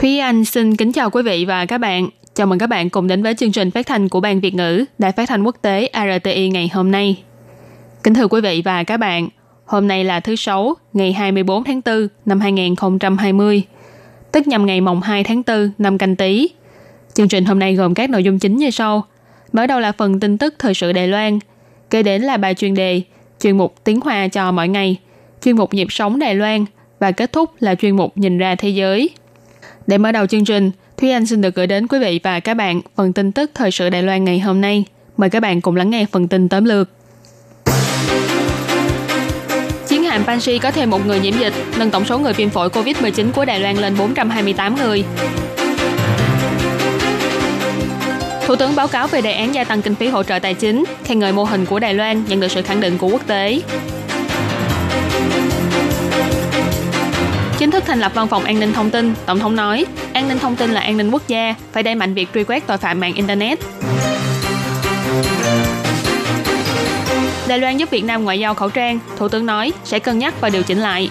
Thúy Anh xin kính chào quý vị và các bạn. Chào mừng các bạn cùng đến với chương trình phát thanh của Ban Việt ngữ Đài Phát thanh Quốc tế RTI ngày hôm nay. Kính thưa quý vị và các bạn, hôm nay là thứ Sáu, ngày 24 tháng 4 năm 2020, tức nhằm ngày mồng 2 tháng 4 năm canh tí. Chương trình hôm nay gồm các nội dung chính như sau. Mở đầu là phần tin tức thời sự Đài Loan, kế đến là bài chuyên đề, chuyên mục tiếng Hoa cho mỗi ngày, chuyên mục nhịp sống Đài Loan và kết thúc là chuyên mục nhìn ra thế giới. Để mở đầu chương trình, Thúy Anh xin được gửi đến quý vị và các bạn phần tin tức thời sự Đài Loan ngày hôm nay. Mời các bạn cùng lắng nghe phần tin tóm lược. Chiến hạm Banshee có thêm một người nhiễm dịch, nâng tổng số người viêm phổi COVID-19 của Đài Loan lên 428 người. Thủ tướng báo cáo về đề án gia tăng kinh phí hỗ trợ tài chính, khen ngợi mô hình của Đài Loan nhận được sự khẳng định của quốc tế. Chính thức thành lập văn phòng an ninh thông tin, Tổng thống nói, an ninh thông tin là an ninh quốc gia, phải đẩy mạnh việc truy quét tội phạm mạng Internet. Đài Loan giúp Việt Nam ngoại giao khẩu trang, Thủ tướng nói sẽ cân nhắc và điều chỉnh lại.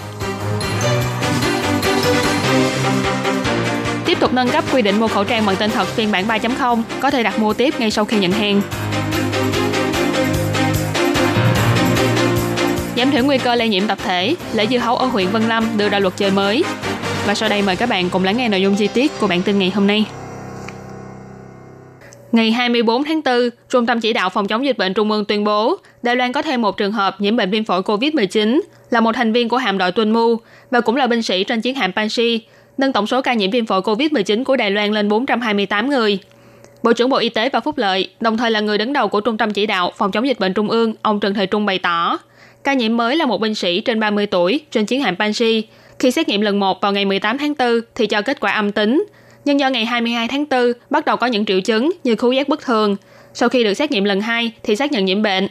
Tiếp tục nâng cấp quy định mua khẩu trang bằng tên thật phiên bản 3.0, có thể đặt mua tiếp ngay sau khi nhận hàng. Giảm thiểu nguy cơ lây nhiễm tập thể, lễ dưa hấu ở huyện Vân Lâm đưa ra luật chơi mới. Và sau đây mời các bạn cùng lắng nghe nội dung chi tiết của bản tin ngày hôm nay. Ngày 24 tháng 4, Trung tâm Chỉ đạo Phòng chống dịch bệnh Trung ương tuyên bố Đài Loan có thêm một trường hợp nhiễm bệnh viêm phổi COVID-19, là một thành viên của hạm đội tuần mu và cũng là binh sĩ trên chiến hạm Panxi, nâng tổng số ca nhiễm viêm phổi COVID-19 của Đài Loan lên 428 người. Bộ trưởng Bộ Y tế và Phúc lợi, đồng thời là người đứng đầu của Trung tâm Chỉ đạo Phòng chống dịch bệnh Trung ương, ông Trần Thời Trung bày tỏ, ca nhiễm mới là một binh sĩ trên 30 tuổi trên chiến hạm Banshee. Khi xét nghiệm lần 1 vào ngày 18 tháng 4 thì cho kết quả âm tính, nhưng do ngày 22 tháng 4 bắt đầu có những triệu chứng như khứu giác bất thường. Sau khi được xét nghiệm lần 2 thì xác nhận nhiễm bệnh.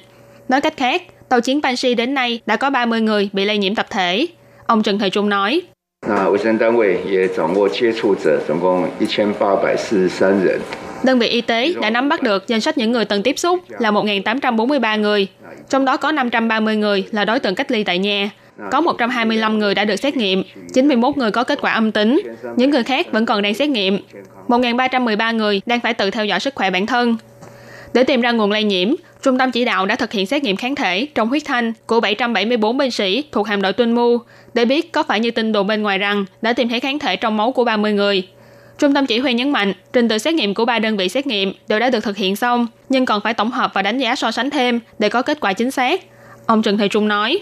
Nói cách khác, tàu chiến Banshee đến nay đã có 30 người bị lây nhiễm tập thể. Ông Trần Thời Trung nói. 那卫生单位也掌握接触者总共一千八百四十三人。 Đơn vị y tế đã nắm bắt được danh sách những người từng tiếp xúc là 1.843 người, trong đó có 530 người là đối tượng cách ly tại nhà, có 125 người đã được xét nghiệm, 91 người có kết quả âm tính, những người khác vẫn còn đang xét nghiệm. 1.313 người đang phải tự theo dõi sức khỏe bản thân. Để tìm ra nguồn lây nhiễm, Trung tâm chỉ đạo đã thực hiện xét nghiệm kháng thể trong huyết thanh của 774 binh sĩ thuộc hạm đội Tuân Mu để biết có phải như tin đồn bên ngoài rằng đã tìm thấy kháng thể trong máu của 30 người. Trung tâm chỉ huy nhấn mạnh, trình tự xét nghiệm của ba đơn vị xét nghiệm đều đã được thực hiện xong, nhưng còn phải tổng hợp và đánh giá so sánh thêm để có kết quả chính xác. Ông Trần Thầy Trung nói.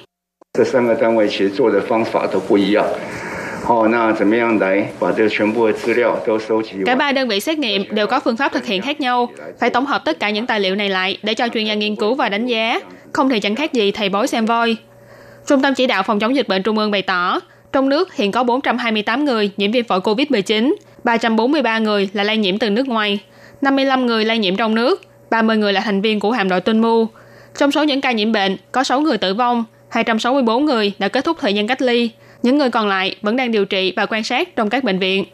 Cả ba đơn vị xét nghiệm đều có phương pháp thực hiện khác nhau, phải tổng hợp tất cả những tài liệu này lại để cho chuyên gia nghiên cứu và đánh giá, không thể chẳng khác gì thầy bói xem voi. Trung tâm chỉ đạo phòng chống dịch bệnh Trung ương bày tỏ, trong nước hiện có 428 người nhiễm viêm phổi COVID-19, 343 người là lây nhiễm từ nước ngoài, 55 người lây nhiễm trong nước, 30 người là thành viên của hạm đội Tuân Mu. Trong số những ca nhiễm bệnh, có 6 người tử vong, 264 người đã kết thúc thời gian cách ly, những người còn lại vẫn đang điều trị và quan sát trong các bệnh viện.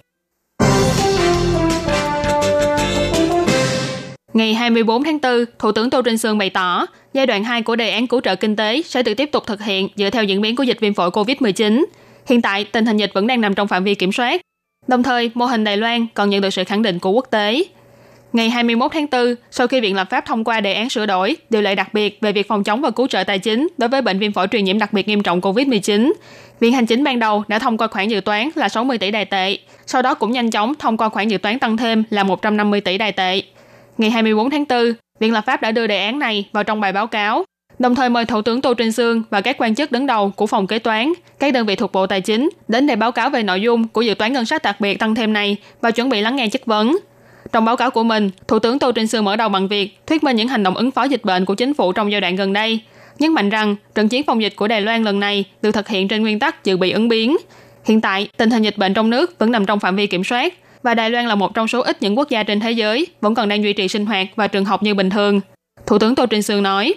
Ngày 24 tháng 4, Thủ tướng Tô Trinh Sương bày tỏ, giai đoạn 2 của đề án cứu trợ kinh tế sẽ được tiếp tục thực hiện dựa theo diễn biến của dịch viêm phổi COVID-19. Hiện tại, tình hình dịch vẫn đang nằm trong phạm vi kiểm soát. Đồng thời, mô hình Đài Loan còn nhận được sự khẳng định của quốc tế. Ngày 21 tháng 4, sau khi Viện Lập pháp thông qua đề án sửa đổi, điều lệ đặc biệt về việc phòng chống và cứu trợ tài chính đối với bệnh viêm phổi truyền nhiễm đặc biệt nghiêm trọng COVID-19, Viện Hành chính ban đầu đã thông qua khoản dự toán là 60 tỷ đài tệ, sau đó cũng nhanh chóng thông qua khoản dự toán tăng thêm là 150 tỷ đài tệ. Ngày 24 tháng 4, Viện Lập pháp đã đưa đề án này vào trong bài báo cáo, đồng thời mời Thủ tướng Tô Trinh Sương và các quan chức đứng đầu của phòng kế toán, các đơn vị thuộc Bộ Tài chính đến để báo cáo về nội dung của dự toán ngân sách đặc biệt tăng thêm này và chuẩn bị lắng nghe chất vấn. Trong báo cáo của mình, Thủ tướng Tô Trinh Sương mở đầu bằng việc thuyết minh những hành động ứng phó dịch bệnh của chính phủ trong giai đoạn gần đây, nhấn mạnh rằng trận chiến phòng dịch của Đài Loan lần này được thực hiện trên nguyên tắc dự bị ứng biến. Hiện tại, tình hình dịch bệnh trong nước vẫn nằm trong phạm vi kiểm soát, và Đài Loan là một trong số ít những quốc gia trên thế giới vẫn còn đang duy trì sinh hoạt và trường học như bình thường. Thủ tướng Tô Trinh Sương nói,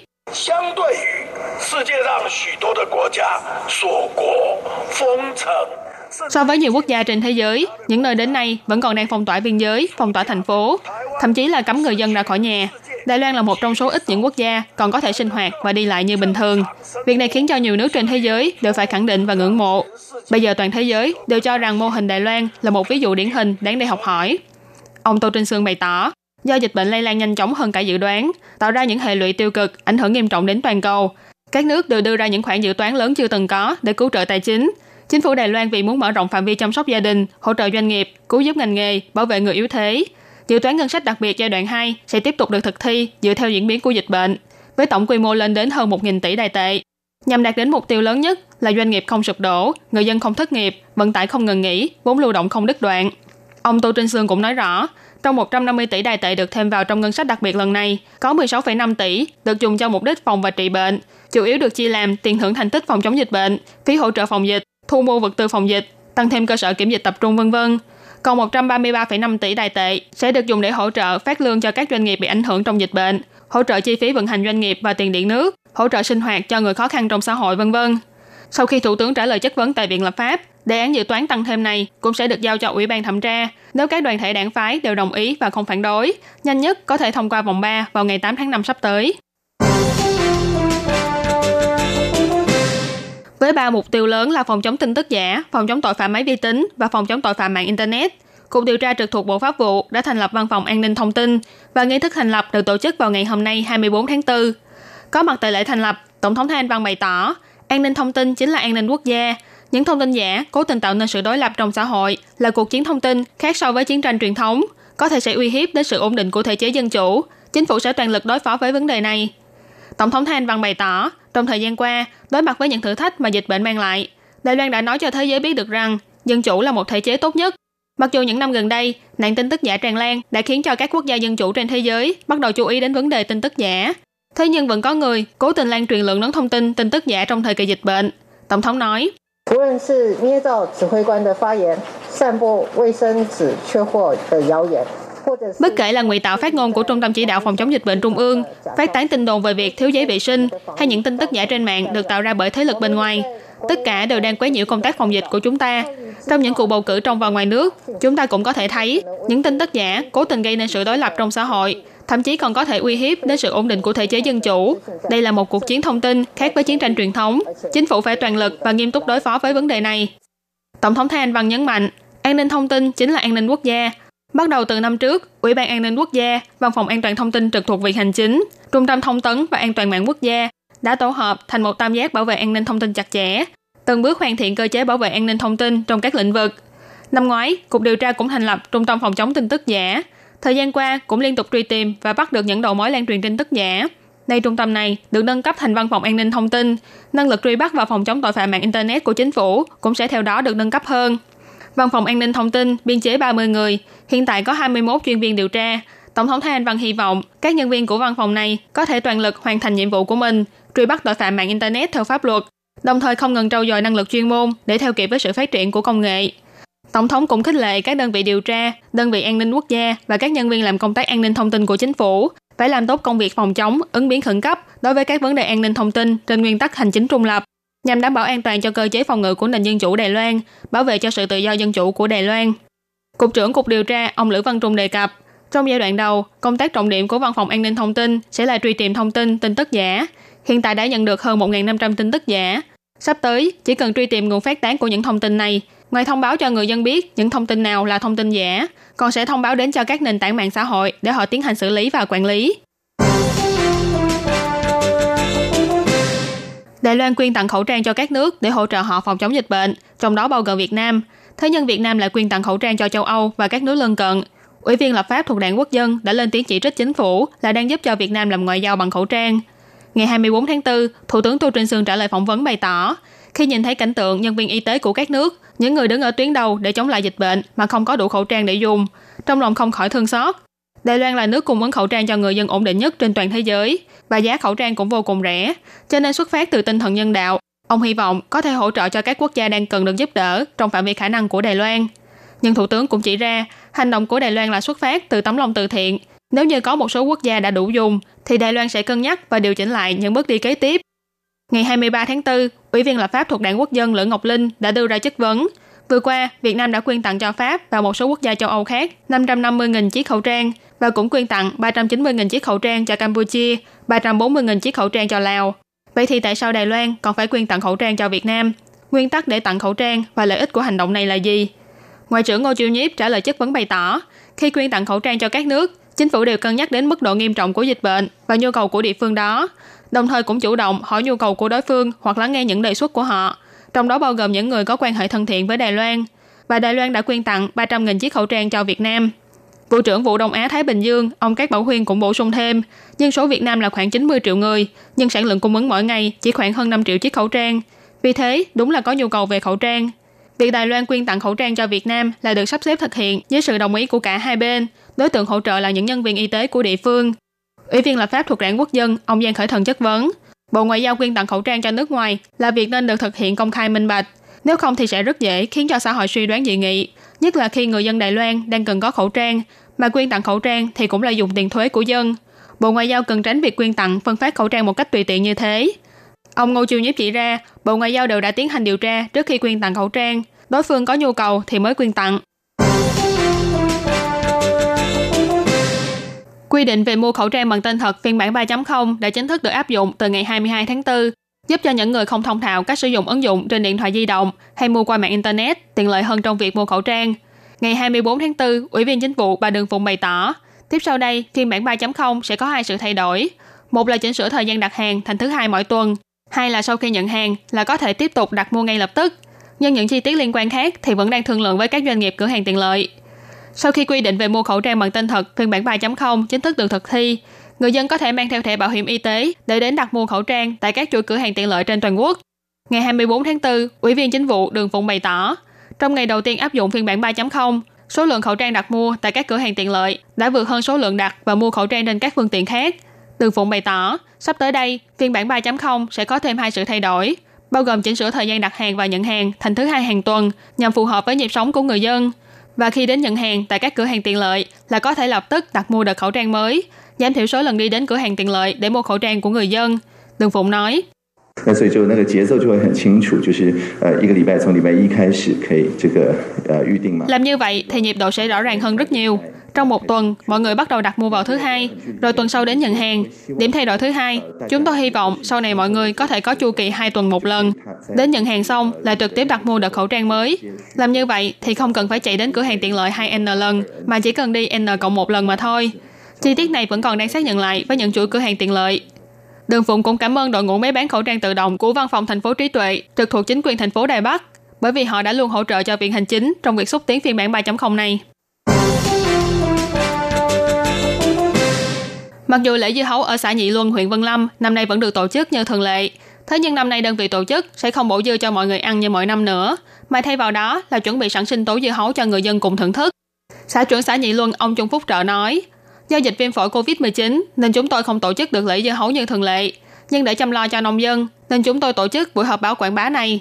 So với nhiều quốc gia trên thế giới, những nơi đến nay vẫn còn đang phong tỏa biên giới, phong tỏa thành phố, thậm chí là cấm người dân ra khỏi nhà. Đài Loan là một trong số ít những quốc gia còn có thể sinh hoạt và đi lại như bình thường. Việc này khiến cho nhiều nước trên thế giới đều phải khẳng định và ngưỡng mộ. Bây giờ toàn thế giới đều cho rằng mô hình Đài Loan là một ví dụ điển hình đáng để học hỏi. Ông Tô Trinh Sương bày tỏ, do dịch bệnh lây lan nhanh chóng hơn cả dự đoán, tạo ra những hệ lụy tiêu cực, ảnh hưởng nghiêm trọng đến toàn cầu. Các nước đều đưa ra những khoản dự toán lớn chưa từng có để cứu trợ tài chính. Chính phủ Đài Loan vì muốn mở rộng phạm vi chăm sóc gia đình, hỗ trợ doanh nghiệp, cứu giúp ngành nghề, bảo vệ người yếu thế, Dự toán ngân sách đặc biệt giai đoạn 2 sẽ tiếp tục được thực thi dựa theo diễn biến của dịch bệnh, với tổng quy mô lên đến hơn 1.000 tỷ đài tệ. Nhằm đạt đến mục tiêu lớn nhất là doanh nghiệp không sụp đổ, người dân không thất nghiệp, vận tải không ngừng nghỉ, vốn lưu động không đứt đoạn. Ông Tô Trinh Sương cũng nói rõ, trong 150 tỷ đài tệ được thêm vào trong ngân sách đặc biệt lần này, có 16,5 tỷ được dùng cho mục đích phòng và trị bệnh, chủ yếu được chia làm tiền thưởng thành tích phòng chống dịch bệnh, phí hỗ trợ phòng dịch, thu mua vật tư phòng dịch, tăng thêm cơ sở kiểm dịch tập trung vân vân còn 133,5 tỷ đài tệ sẽ được dùng để hỗ trợ phát lương cho các doanh nghiệp bị ảnh hưởng trong dịch bệnh, hỗ trợ chi phí vận hành doanh nghiệp và tiền điện nước, hỗ trợ sinh hoạt cho người khó khăn trong xã hội vân vân. Sau khi Thủ tướng trả lời chất vấn tại Viện Lập pháp, đề án dự toán tăng thêm này cũng sẽ được giao cho Ủy ban thẩm tra. Nếu các đoàn thể đảng phái đều đồng ý và không phản đối, nhanh nhất có thể thông qua vòng 3 vào ngày 8 tháng 5 sắp tới. Với ba mục tiêu lớn là phòng chống tin tức giả, phòng chống tội phạm máy vi tính và phòng chống tội phạm mạng Internet, Cục điều tra trực thuộc Bộ Pháp vụ đã thành lập Văn phòng An ninh Thông tin và nghi thức thành lập được tổ chức vào ngày hôm nay 24 tháng 4. Có mặt tại lễ thành lập, Tổng thống Thanh Văn bày tỏ, an ninh thông tin chính là an ninh quốc gia. Những thông tin giả cố tình tạo nên sự đối lập trong xã hội là cuộc chiến thông tin khác so với chiến tranh truyền thống, có thể sẽ uy hiếp đến sự ổn định của thể chế dân chủ. Chính phủ sẽ toàn lực đối phó với vấn đề này. Tổng thống Thanh Văn bày tỏ, trong thời gian qua, đối mặt với những thử thách mà dịch bệnh mang lại, Đài Loan đã nói cho thế giới biết được rằng dân chủ là một thể chế tốt nhất. Mặc dù những năm gần đây, nạn tin tức giả tràn lan đã khiến cho các quốc gia dân chủ trên thế giới bắt đầu chú ý đến vấn đề tin tức giả. Thế nhưng vẫn có người cố tình lan truyền lượng lớn thông tin, tin tức giả trong thời kỳ dịch bệnh. Tổng thống nói, Bất kể là ngụy tạo phát ngôn của Trung tâm Chỉ đạo Phòng chống dịch bệnh Trung ương, phát tán tin đồn về việc thiếu giấy vệ sinh hay những tin tức giả trên mạng được tạo ra bởi thế lực bên ngoài, tất cả đều đang quấy nhiễu công tác phòng dịch của chúng ta. Trong những cuộc bầu cử trong và ngoài nước, chúng ta cũng có thể thấy những tin tức giả cố tình gây nên sự đối lập trong xã hội, thậm chí còn có thể uy hiếp đến sự ổn định của thể chế dân chủ. Đây là một cuộc chiến thông tin khác với chiến tranh truyền thống. Chính phủ phải toàn lực và nghiêm túc đối phó với vấn đề này. Tổng thống Thái Anh Văn nhấn mạnh, an ninh thông tin chính là an ninh quốc gia, Bắt đầu từ năm trước, Ủy ban An ninh Quốc gia, Văn phòng An toàn thông tin trực thuộc Viện Hành chính, Trung tâm Thông tấn và An toàn mạng quốc gia đã tổ hợp thành một tam giác bảo vệ an ninh thông tin chặt chẽ, từng bước hoàn thiện cơ chế bảo vệ an ninh thông tin trong các lĩnh vực. Năm ngoái, Cục điều tra cũng thành lập Trung tâm phòng chống tin tức giả. Thời gian qua, cũng liên tục truy tìm và bắt được những đầu mối lan truyền tin tức giả. Nay trung tâm này được nâng cấp thành văn phòng an ninh thông tin, năng lực truy bắt và phòng chống tội phạm mạng Internet của chính phủ cũng sẽ theo đó được nâng cấp hơn. Văn phòng an ninh thông tin biên chế 30 người, hiện tại có 21 chuyên viên điều tra. Tổng thống Thái Anh Văn hy vọng các nhân viên của văn phòng này có thể toàn lực hoàn thành nhiệm vụ của mình, truy bắt tội phạm mạng Internet theo pháp luật, đồng thời không ngừng trau dồi năng lực chuyên môn để theo kịp với sự phát triển của công nghệ. Tổng thống cũng khích lệ các đơn vị điều tra, đơn vị an ninh quốc gia và các nhân viên làm công tác an ninh thông tin của chính phủ phải làm tốt công việc phòng chống, ứng biến khẩn cấp đối với các vấn đề an ninh thông tin trên nguyên tắc hành chính trung lập, nhằm đảm bảo an toàn cho cơ chế phòng ngự của nền dân chủ Đài Loan, bảo vệ cho sự tự do dân chủ của Đài Loan. Cục trưởng Cục điều tra ông Lữ Văn Trung đề cập, trong giai đoạn đầu, công tác trọng điểm của Văn phòng An ninh Thông tin sẽ là truy tìm thông tin, tin tức giả. Hiện tại đã nhận được hơn 1.500 tin tức giả. Sắp tới, chỉ cần truy tìm nguồn phát tán của những thông tin này, ngoài thông báo cho người dân biết những thông tin nào là thông tin giả, còn sẽ thông báo đến cho các nền tảng mạng xã hội để họ tiến hành xử lý và quản lý. Đài Loan quyên tặng khẩu trang cho các nước để hỗ trợ họ phòng chống dịch bệnh, trong đó bao gồm Việt Nam. Thế nhưng Việt Nam lại quyên tặng khẩu trang cho châu Âu và các nước lân cận. Ủy viên lập pháp thuộc Đảng Quốc dân đã lên tiếng chỉ trích chính phủ là đang giúp cho Việt Nam làm ngoại giao bằng khẩu trang. Ngày 24 tháng 4, Thủ tướng Tô Trinh Sương trả lời phỏng vấn bày tỏ, khi nhìn thấy cảnh tượng nhân viên y tế của các nước, những người đứng ở tuyến đầu để chống lại dịch bệnh mà không có đủ khẩu trang để dùng, trong lòng không khỏi thương xót. Đài Loan là nước cung ứng khẩu trang cho người dân ổn định nhất trên toàn thế giới và giá khẩu trang cũng vô cùng rẻ, cho nên xuất phát từ tinh thần nhân đạo, ông hy vọng có thể hỗ trợ cho các quốc gia đang cần được giúp đỡ trong phạm vi khả năng của Đài Loan. Nhưng Thủ tướng cũng chỉ ra, hành động của Đài Loan là xuất phát từ tấm lòng từ thiện. Nếu như có một số quốc gia đã đủ dùng, thì Đài Loan sẽ cân nhắc và điều chỉnh lại những bước đi kế tiếp. Ngày 23 tháng 4, Ủy viên lập pháp thuộc Đảng Quốc dân Lữ Ngọc Linh đã đưa ra chất vấn. Vừa qua, Việt Nam đã quyên tặng cho Pháp và một số quốc gia châu Âu khác 550.000 chiếc khẩu trang và cũng quyên tặng 390.000 chiếc khẩu trang cho Campuchia, 340.000 chiếc khẩu trang cho Lào. Vậy thì tại sao Đài Loan còn phải quyên tặng khẩu trang cho Việt Nam? Nguyên tắc để tặng khẩu trang và lợi ích của hành động này là gì? Ngoại trưởng Ngô Chiêu Nhiếp trả lời chất vấn bày tỏ, khi quyên tặng khẩu trang cho các nước, chính phủ đều cân nhắc đến mức độ nghiêm trọng của dịch bệnh và nhu cầu của địa phương đó, đồng thời cũng chủ động hỏi nhu cầu của đối phương hoặc lắng nghe những đề xuất của họ, trong đó bao gồm những người có quan hệ thân thiện với Đài Loan. Và Đài Loan đã quyên tặng 300.000 chiếc khẩu trang cho Việt Nam. Vụ trưởng vụ Đông Á Thái Bình Dương, ông Cát Bảo Huyên cũng bổ sung thêm, dân số Việt Nam là khoảng 90 triệu người, nhưng sản lượng cung ứng mỗi ngày chỉ khoảng hơn 5 triệu chiếc khẩu trang. Vì thế, đúng là có nhu cầu về khẩu trang. Việc Đài Loan quyên tặng khẩu trang cho Việt Nam là được sắp xếp thực hiện với sự đồng ý của cả hai bên. Đối tượng hỗ trợ là những nhân viên y tế của địa phương. Ủy viên lập pháp thuộc đảng quốc dân, ông Giang Khởi Thần chất vấn. Bộ Ngoại giao quyên tặng khẩu trang cho nước ngoài là việc nên được thực hiện công khai minh bạch. Nếu không thì sẽ rất dễ khiến cho xã hội suy đoán dị nghị, nhất là khi người dân Đài Loan đang cần có khẩu trang, mà quyên tặng khẩu trang thì cũng là dùng tiền thuế của dân. Bộ Ngoại giao cần tránh việc quyên tặng phân phát khẩu trang một cách tùy tiện như thế. Ông Ngô Chiêu Nhiếp chỉ ra, Bộ Ngoại giao đều đã tiến hành điều tra trước khi quyên tặng khẩu trang. Đối phương có nhu cầu thì mới quyên tặng. Quy định về mua khẩu trang bằng tên thật phiên bản 3.0 đã chính thức được áp dụng từ ngày 22 tháng 4, giúp cho những người không thông thạo cách sử dụng ứng dụng trên điện thoại di động hay mua qua mạng Internet tiện lợi hơn trong việc mua khẩu trang. Ngày 24 tháng 4, Ủy viên Chính vụ bà Đường Phụng bày tỏ, tiếp sau đây, phiên bản 3.0 sẽ có hai sự thay đổi. Một là chỉnh sửa thời gian đặt hàng thành thứ hai mỗi tuần, hai là sau khi nhận hàng là có thể tiếp tục đặt mua ngay lập tức. Nhưng những chi tiết liên quan khác thì vẫn đang thương lượng với các doanh nghiệp cửa hàng tiện lợi. Sau khi quy định về mua khẩu trang bằng tên thật phiên bản 3.0 chính thức được thực thi, người dân có thể mang theo thẻ bảo hiểm y tế để đến đặt mua khẩu trang tại các chuỗi cửa hàng tiện lợi trên toàn quốc. Ngày 24 tháng 4, Ủy viên Chính vụ Đường Phụng bày tỏ, trong ngày đầu tiên áp dụng phiên bản 3.0, số lượng khẩu trang đặt mua tại các cửa hàng tiện lợi đã vượt hơn số lượng đặt và mua khẩu trang trên các phương tiện khác. Đường Phụng bày tỏ, sắp tới đây, phiên bản 3.0 sẽ có thêm hai sự thay đổi, bao gồm chỉnh sửa thời gian đặt hàng và nhận hàng thành thứ hai hàng tuần nhằm phù hợp với nhịp sống của người dân. Và khi đến nhận hàng tại các cửa hàng tiện lợi là có thể lập tức đặt mua đợt khẩu trang mới, giảm thiểu số lần đi đến cửa hàng tiện lợi để mua khẩu trang của người dân. Đường Phụng nói. 那所以就那个节奏就会很清楚，就是呃一个礼拜从礼拜一开始可以这个呃预定嘛。 Làm như vậy thì nhịp độ sẽ rõ ràng hơn rất nhiều. Trong một tuần, mọi người bắt đầu đặt mua vào thứ hai, rồi tuần sau đến nhận hàng. Điểm thay đổi thứ hai, chúng tôi hy vọng sau này mọi người có thể có chu kỳ hai tuần một lần. Đến nhận hàng xong, lại trực tiếp đặt mua đợt khẩu trang mới. Làm như vậy thì không cần phải chạy đến cửa hàng tiện lợi 2N lần, mà chỉ cần đi N cộng một lần mà thôi. Chi tiết này vẫn còn đang xác nhận lại với những chuỗi cửa hàng tiện lợi. Đường Phụng cũng cảm ơn đội ngũ máy bán khẩu trang tự động của văn phòng thành phố trí tuệ trực thuộc chính quyền thành phố Đài Bắc bởi vì họ đã luôn hỗ trợ cho viện hành chính trong việc xúc tiến phiên bản 3.0 này. Mặc dù lễ dưa hấu ở xã Nhị Luân, huyện Vân Lâm năm nay vẫn được tổ chức như thường lệ, thế nhưng năm nay đơn vị tổ chức sẽ không bổ dưa cho mọi người ăn như mọi năm nữa, mà thay vào đó là chuẩn bị sẵn sinh tố dưa hấu cho người dân cùng thưởng thức. Xã trưởng xã Nhị Luân ông Trung Phúc Trợ nói, do dịch viêm phổi Covid-19 nên chúng tôi không tổ chức được lễ dưa hấu như thường lệ, nhưng để chăm lo cho nông dân nên chúng tôi tổ chức buổi họp báo quảng bá này.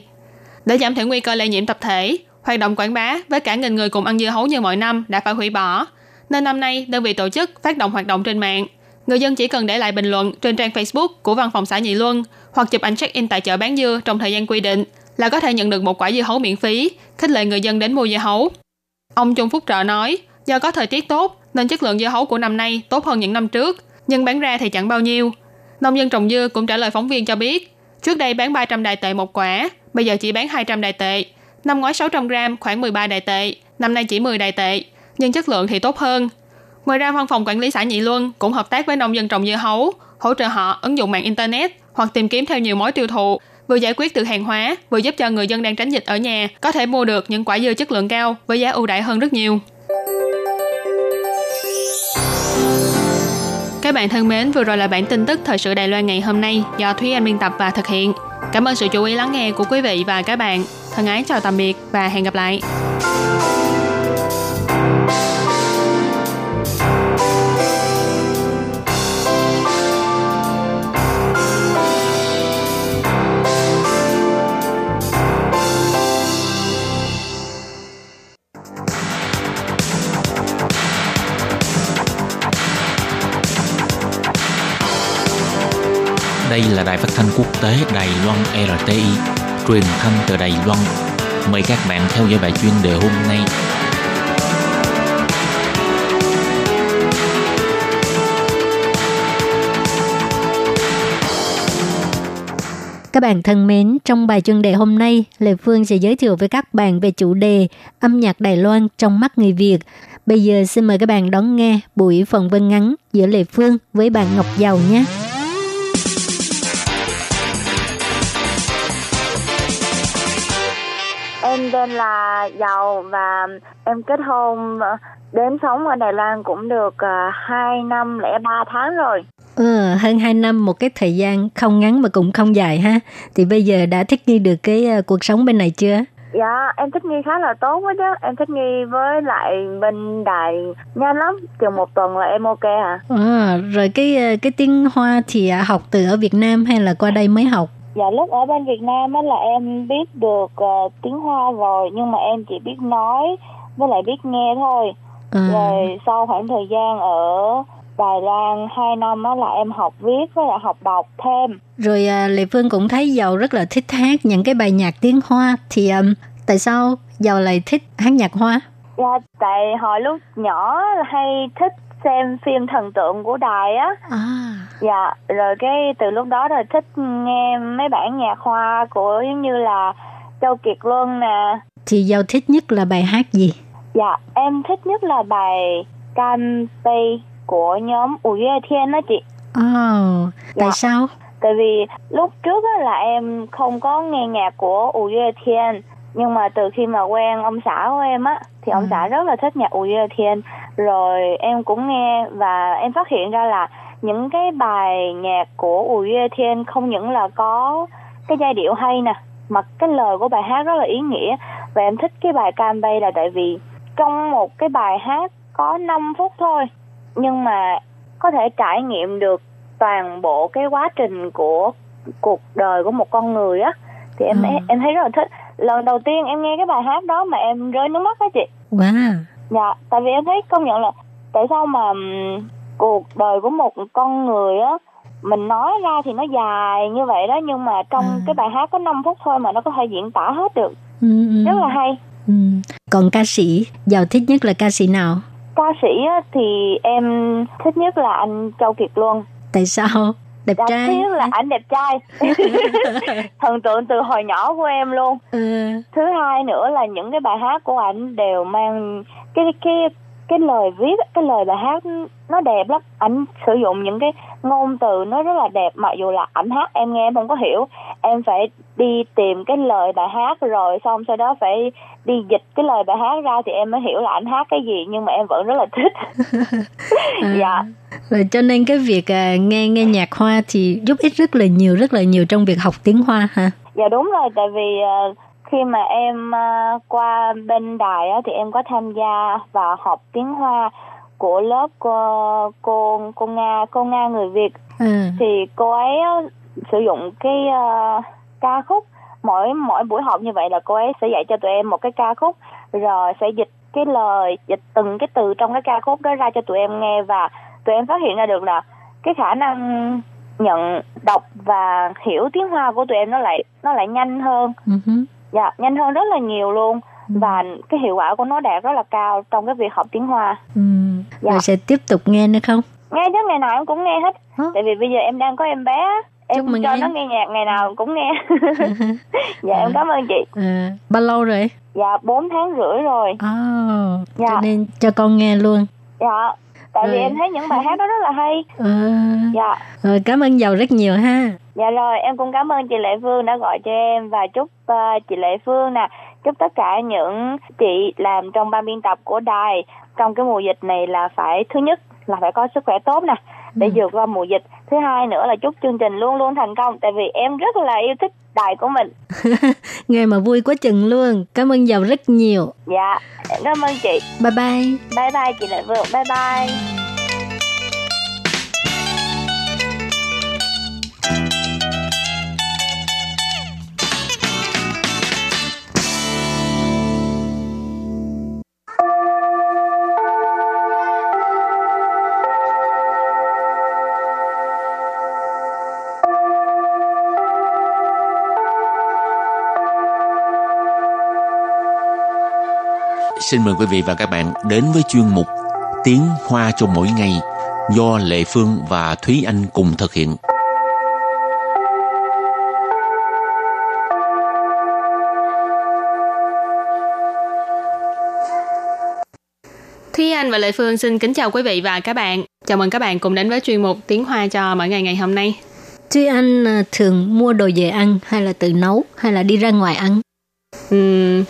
Để giảm thiểu nguy cơ lây nhiễm tập thể, hoạt động quảng bá với cả nghìn người cùng ăn dưa hấu như mọi năm đã phải hủy bỏ. Nên năm nay đơn vị tổ chức phát động hoạt động trên mạng. Người dân chỉ cần để lại bình luận trên trang Facebook của văn phòng xã Nhị Luân hoặc chụp ảnh check-in tại chợ bán dưa trong thời gian quy định là có thể nhận được một quả dưa hấu miễn phí, khích lệ người dân đến mua dưa hấu. Ông Trung Phúc Trợ nói, do có thời tiết tốt nên chất lượng dưa hấu của năm nay tốt hơn những năm trước, nhưng bán ra thì chẳng bao nhiêu. Nông dân trồng dưa cũng trả lời phóng viên cho biết, trước đây bán 300 đài tệ một quả, bây giờ chỉ bán 200 đài tệ. Năm ngoái 600 gram khoảng 13 đài tệ, năm nay chỉ 10 đài tệ, nhưng chất lượng thì tốt hơn. Ngoài ra, văn phòng quản lý xã Nhị Luân cũng hợp tác với nông dân trồng dưa hấu, hỗ trợ họ ứng dụng mạng Internet hoặc tìm kiếm theo nhiều mối tiêu thụ, vừa giải quyết từ hàng hóa, vừa giúp cho người dân đang tránh dịch ở nhà có thể mua được những quả dưa chất lượng cao với giá ưu đãi hơn rất nhiều. Các bạn thân mến, vừa rồi là bản tin tức thời sự Đài Loan ngày hôm nay do Thúy Anh biên tập và thực hiện. Cảm ơn sự chú ý lắng nghe của quý vị và các bạn. Thân ái chào tạm biệt và hẹn gặp lại. Đây là đài phát thanh quốc tế Đài Loan RTI, truyền thanh từ Đài Loan. Mời các bạn theo dõi bài chuyên đề hôm nay. Các bạn thân mến, trong bài chuyên đề hôm nay, Lê Phương sẽ giới thiệu với các bạn về chủ đề âm nhạc Đài Loan trong mắt người Việt. Bây giờ xin mời các bạn đón nghe buổi phỏng vấn ngắn giữa Lê Phương với bạn Ngọc Giàu nhé. Tên là Giàu và em kết hôn ờ, đến sống ở Đài Loan cũng được uh, 2 năm lẻ 3 tháng rồi. Ừ, hơn 2 năm một cái thời gian không ngắn mà cũng không dài ha. Thì bây giờ đã thích nghi được cái cuộc sống bên này chưa? Dạ, em thích nghi khá là tốt quá chứ. Em thích nghi với lại bên đài nhanh lắm. Chừng một tuần là em ok à. À, rồi cái cái tiếng Hoa thì học từ ở Việt Nam hay là qua đây mới học? Dạ lúc ở bên Việt Nam á là em biết được uh, tiếng Hoa rồi nhưng mà em chỉ biết nói với lại biết nghe thôi. À. Rồi sau khoảng thời gian ở Đài Loan 2 năm á là em học viết với lại học đọc thêm. Rồi à, Lệ Phương cũng thấy Dầu rất là thích hát những cái bài nhạc tiếng Hoa thì um, tại sao Dầu lại thích hát nhạc Hoa? Dạ tại hồi lúc nhỏ hay thích xem phim thần tượng của đài á. À. Dạ, rồi cái từ lúc đó rồi thích nghe mấy bản nhạc hoa của giống như là Châu Kiệt Luân nè. Thì Dầu thích nhất là bài hát gì? Dạ, em thích nhất là bài Cam Tây của nhóm Ủ Yue Thiên đó chị. Oh, tại dạ. sao? Tại vì lúc trước á, là em không có nghe nhạc của Ủ Yue Thiên nhưng mà từ khi mà quen ông xã của em á thì ông ừ. xã rất là thích nhạc Ủ Yue Thiên. Rồi em cũng nghe và em phát hiện ra là những cái bài nhạc của Ủ Yue Thiên không những là có cái giai điệu hay nè mà cái lời của bài hát rất là ý nghĩa. Và em thích cái bài Cam Bay là tại vì trong một cái bài hát có 5 phút thôi nhưng mà có thể trải nghiệm được toàn bộ cái quá trình của cuộc đời của một con người á. Thì em ừ. em thấy rất là thích. Lần đầu tiên em nghe cái bài hát đó mà em rơi nước mắt đó chị wow dạ tại vì em thấy công nhận là tại sao mà cuộc đời của một con người á mình nói ra thì nó dài như vậy đó nhưng mà trong à. cái bài hát có 5 phút thôi mà nó có thể diễn tả hết được ừ, ừ. rất là hay ừ. còn ca sĩ giàu thích nhất là ca sĩ nào ca sĩ á, thì em thích nhất là anh Châu Kiệt Luân tại sao đẹp dạ, trai thứ nhất là ảnh đẹp trai. Thần tượng từ hồi nhỏ của em luôn. Ừ. thứ hai nữa là những cái bài hát của ảnh đều mang cái cái cái lời viết cái lời bài hát nó đẹp lắm. Ảnh sử dụng những cái ngôn từ nó rất là đẹp mặc dù là ảnh hát em nghe em không có hiểu. Em phải đi tìm cái lời bài hát rồi xong sau đó phải đi dịch cái lời bài hát ra thì em mới hiểu là ảnh hát cái gì nhưng mà em vẫn rất là thích. À, dạ. Rồi cho nên cái việc à, nghe nghe nhạc hoa thì giúp ích rất là nhiều rất là nhiều trong việc học tiếng hoa hả dạ đúng rồi tại vì uh, khi mà em uh, qua bên đài thì em có tham gia vào học tiếng hoa của lớp cô cô, cô nga cô nga người việt. Ừ. thì cô ấy sử dụng cái uh, ca khúc mỗi mỗi buổi học như vậy là cô ấy sẽ dạy cho tụi em một cái ca khúc rồi sẽ dịch cái lời dịch từng cái từ trong cái ca khúc đó ra cho tụi em nghe và tụi em phát hiện ra được là cái khả năng nhận đọc và hiểu tiếng hoa của tụi em nó lại nó lại nhanh hơn. Uh-huh dạ nhanh hơn rất là nhiều luôn ừ. và cái hiệu quả của nó đạt rất là cao trong cái việc học tiếng Hoa. Ừ. Dạ. Rồi sẽ tiếp tục nghe nữa không? Nghe chứ ngày nào em cũng nghe hết. Hả? Tại vì bây giờ em đang có em bé, em cho em. nó nghe nhạc ngày nào cũng nghe. dạ à. em cảm ơn chị. À. Bao lâu rồi? Dạ 4 tháng rưỡi rồi. Oh, dạ. Cho nên cho con nghe luôn. Dạ tại vì em thấy những bài hát đó rất là hay. À, dạ. Rồi cảm ơn giàu rất nhiều ha. Dạ rồi em cũng cảm ơn chị lệ phương đã gọi cho em và chúc uh, chị lệ phương nè chúc tất cả những chị làm trong ban biên tập của đài trong cái mùa dịch này là phải thứ nhất là phải có sức khỏe tốt nè để ừ. vượt qua mùa dịch. Thứ hai nữa là chúc chương trình luôn luôn thành công tại vì em rất là yêu thích đài của mình. Nghe mà vui quá chừng luôn. Cảm ơn giàu rất nhiều. Dạ cảm ơn chị. Bye bye. Bye bye chị lại vượng bye bye xin mời quý vị và các bạn đến với chuyên mục Tiếng Hoa cho mỗi ngày do Lệ Phương và Thúy Anh cùng thực hiện. Thúy Anh và Lệ Phương xin kính chào quý vị và các bạn. Chào mừng các bạn cùng đến với chuyên mục Tiếng Hoa cho mỗi ngày ngày hôm nay. Thúy Anh à, thường mua đồ về ăn hay là tự nấu hay là đi ra ngoài ăn? Uhm,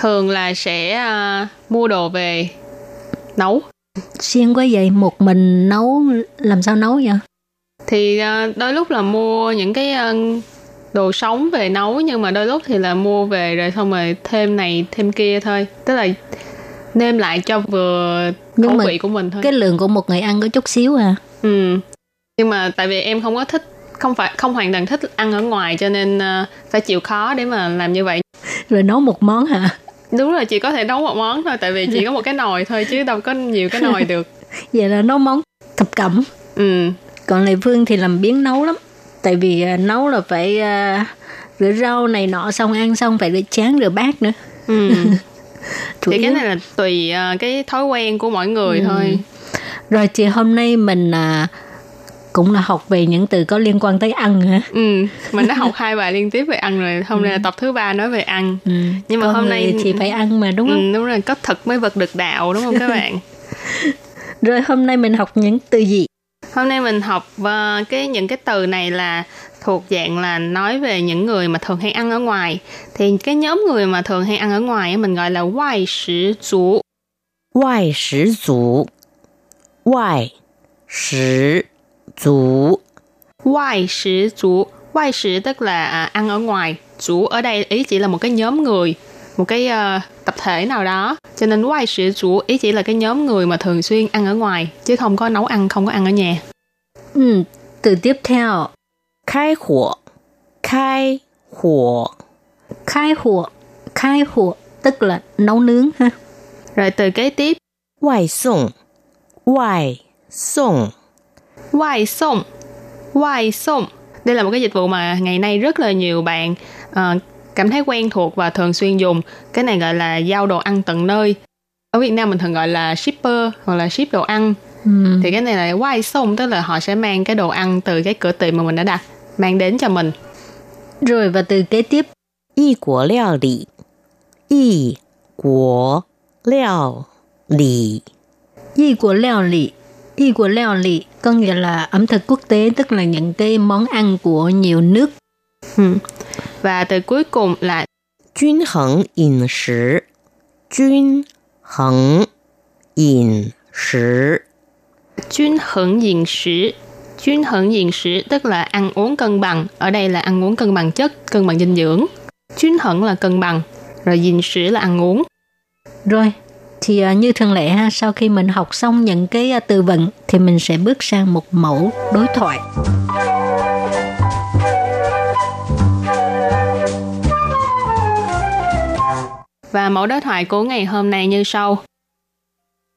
thường là sẽ uh, mua đồ về nấu. Xuyên quá vậy, một mình nấu làm sao nấu vậy? Thì uh, đôi lúc là mua những cái uh, đồ sống về nấu nhưng mà đôi lúc thì là mua về rồi xong rồi thêm này thêm kia thôi. Tức là nêm lại cho vừa nhưng khẩu vị của mình thôi. Cái lượng của một người ăn có chút xíu à. Ừ. Nhưng mà tại vì em không có thích không phải không hoàn toàn thích ăn ở ngoài cho nên uh, phải chịu khó để mà làm như vậy. Rồi nấu một món hả? Đúng rồi, chỉ có thể nấu một món thôi tại vì chỉ có một cái nồi thôi chứ đâu có nhiều cái nồi được. Vậy là nấu món thập cẩm. Ừ. Còn Lê Phương thì làm biến nấu lắm. Tại vì uh, nấu là phải uh, rửa rau này nọ xong ăn xong phải rửa chén rửa bát nữa. Ừ. thì cái này là tùy uh, cái thói quen của mỗi người ừ. thôi rồi chị hôm nay mình uh, cũng là học về những từ có liên quan tới ăn hả? Ừ, mình đã học hai bài liên tiếp về ăn rồi. Hôm nay là ừ. tập thứ ba nói về ăn. Ừ. Nhưng mà Con hôm nay thì phải ăn mà đúng không? Ừ, đúng rồi, có thật mới vật được đạo đúng không các bạn? rồi hôm nay mình học những từ gì? Hôm nay mình học uh, cái những cái từ này là thuộc dạng là nói về những người mà thường hay ăn ở ngoài. Thì cái nhóm người mà thường hay ăn ở ngoài mình gọi là ngoại sử chủ. Ngoại sử chủ. Ngoại sử chủ. Ngoại sử chủ. Ngoại sử tức là à, ăn ở ngoài. Chủ ở đây ý chỉ là một cái nhóm người, một cái uh, tập thể nào đó. Cho nên ngoại sử chủ ý chỉ là cái nhóm người mà thường xuyên ăn ở ngoài, chứ không có nấu ăn, không có ăn ở nhà. Ừ, từ tiếp theo 开火，开火，开火，开火 tức là nấu nướng ha. Rồi từ kế tiếp, 外送，外送， Wai song. Wai song. Đây là một cái dịch vụ mà ngày nay rất là nhiều bạn uh, cảm thấy quen thuộc và thường xuyên dùng. Cái này gọi là giao đồ ăn tận nơi. Ở Việt Nam mình thường gọi là shipper hoặc là ship đồ ăn. Ừ. Thì cái này là wai song tức là họ sẽ mang cái đồ ăn từ cái cửa tiệm mà mình đã đặt mang đến cho mình. Rồi và từ kế tiếp y của leo lý. Y của leo lý. Y của leo lý 异 của leo lì có nghĩa là ẩm thực quốc tế tức là những cái món ăn của nhiều nước. Ừ. Và từ cuối cùng là Chuyên hẳn in sử Chuyên hẳn in sử Chuyên hẳn in sử Chuyên hẳn in sử tức là ăn uống cân bằng. Ở đây là ăn uống cân bằng chất, cân bằng dinh dưỡng. Chuyên hẳn là cân bằng. Rồi in sử là ăn uống. Rồi, thì uh, như thường lệ ha, sau khi mình học xong những cái uh, từ vựng thì mình sẽ bước sang một mẫu đối thoại. Và mẫu đối thoại của ngày hôm nay như sau.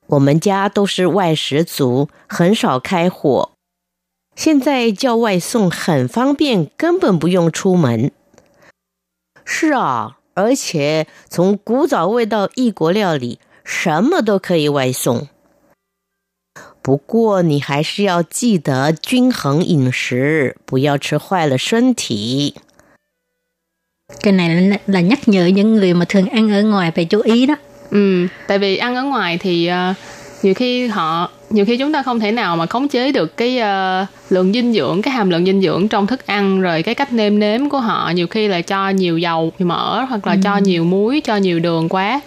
我们家都是外食族，很少开火。现在叫外送很方便，根本不用出门。是啊，而且从古早味到异国料理， 什么都可以外送。不过你还是要记得均衡饮食，不要吃坏了身体。Cái này là, là nhắc nhở những người mà thường ăn ở ngoài phải chú ý đó. Ừ, tại vì ăn ở ngoài thì uh, nhiều khi họ nhiều khi chúng ta không thể nào mà khống chế được cái uh, lượng dinh dưỡng cái hàm lượng dinh dưỡng trong thức ăn rồi cái cách nêm nếm của họ nhiều khi là cho nhiều dầu mỡ hoặc là ừ. cho nhiều muối cho nhiều đường quá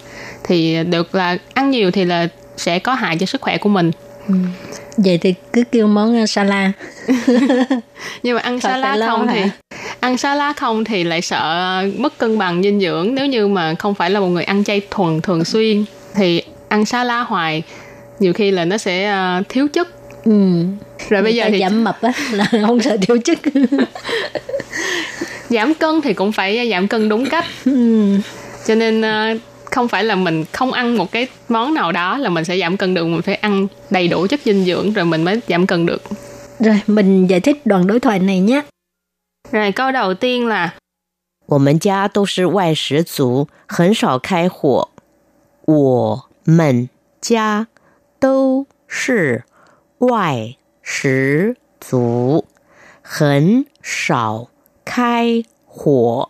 thì được là ăn nhiều thì là sẽ có hại cho sức khỏe của mình ừ. vậy thì cứ kêu món uh, salad nhưng mà ăn salad không hả? thì ăn salad không thì lại sợ mất cân bằng dinh dưỡng nếu như mà không phải là một người ăn chay thuần thường xuyên thì ăn salad hoài nhiều khi là nó sẽ uh, thiếu chất ừ. rồi bây giờ thì giảm mập á là không sợ thiếu chất giảm cân thì cũng phải giảm cân đúng cách ừ. cho nên uh, không phải là mình không ăn một cái món nào đó là mình sẽ giảm cân được mình phải ăn đầy đủ chất dinh dưỡng rồi mình mới giảm cân được rồi mình giải thích đoạn đối thoại này nhé rồi câu đầu tiên là 我们家都是外食族，很少开火。 我们家都是外食族，很少开火。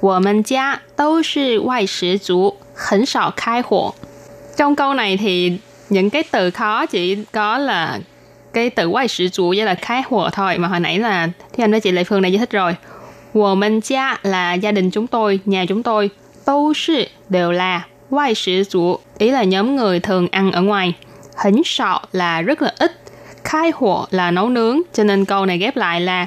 我们家都是外食族，很少开火. Trong câu này thì những cái từ khó chỉ có là cái từ ngoại sử chủ với là khai hộ thôi mà hồi nãy là thì anh với chị Lệ Phương đã giải thích rồi. Wo men gia là gia đình chúng tôi, nhà chúng tôi. Đâu sư đều là ngoại sử chủ, ý là nhóm người thường ăn ở ngoài. Hình sọ là rất là ít. Khai hộ là nấu nướng, cho nên câu này ghép lại là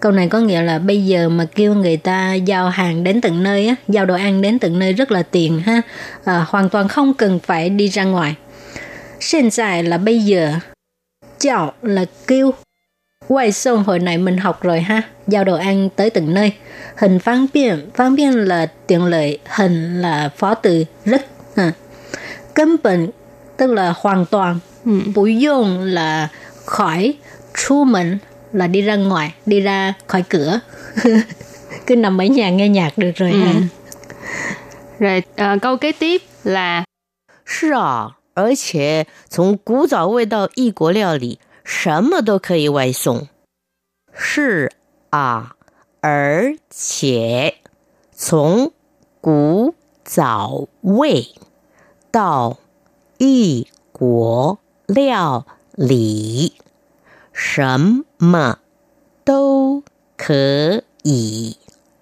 Câu này có nghĩa là bây giờ mà kêu người ta giao hàng đến tận nơi á, giao đồ ăn đến tận nơi rất là tiền ha, à, hoàn toàn không cần phải đi ra ngoài. Hiện tại là bây giờ, chào là kêu, quay xong hồi này mình học rồi ha, giao đồ ăn tới tận nơi. Hình phán biện, phán biện là tiện lợi, hình là phó từ rất. Ha. 根本 tức là hoàn toàn, ừ. bù dùng là khỏi, chu mình là đi ra ngoài, đi ra khỏi cửa. Cứ nằm ở nhà nghe nhạc được rồi ừ. ha. Rồi uh, câu kế tiếp là 是啊，而且从古早味到异国料理，什么都可以外送。是啊，而且从古早味到异国料理， 什么都可以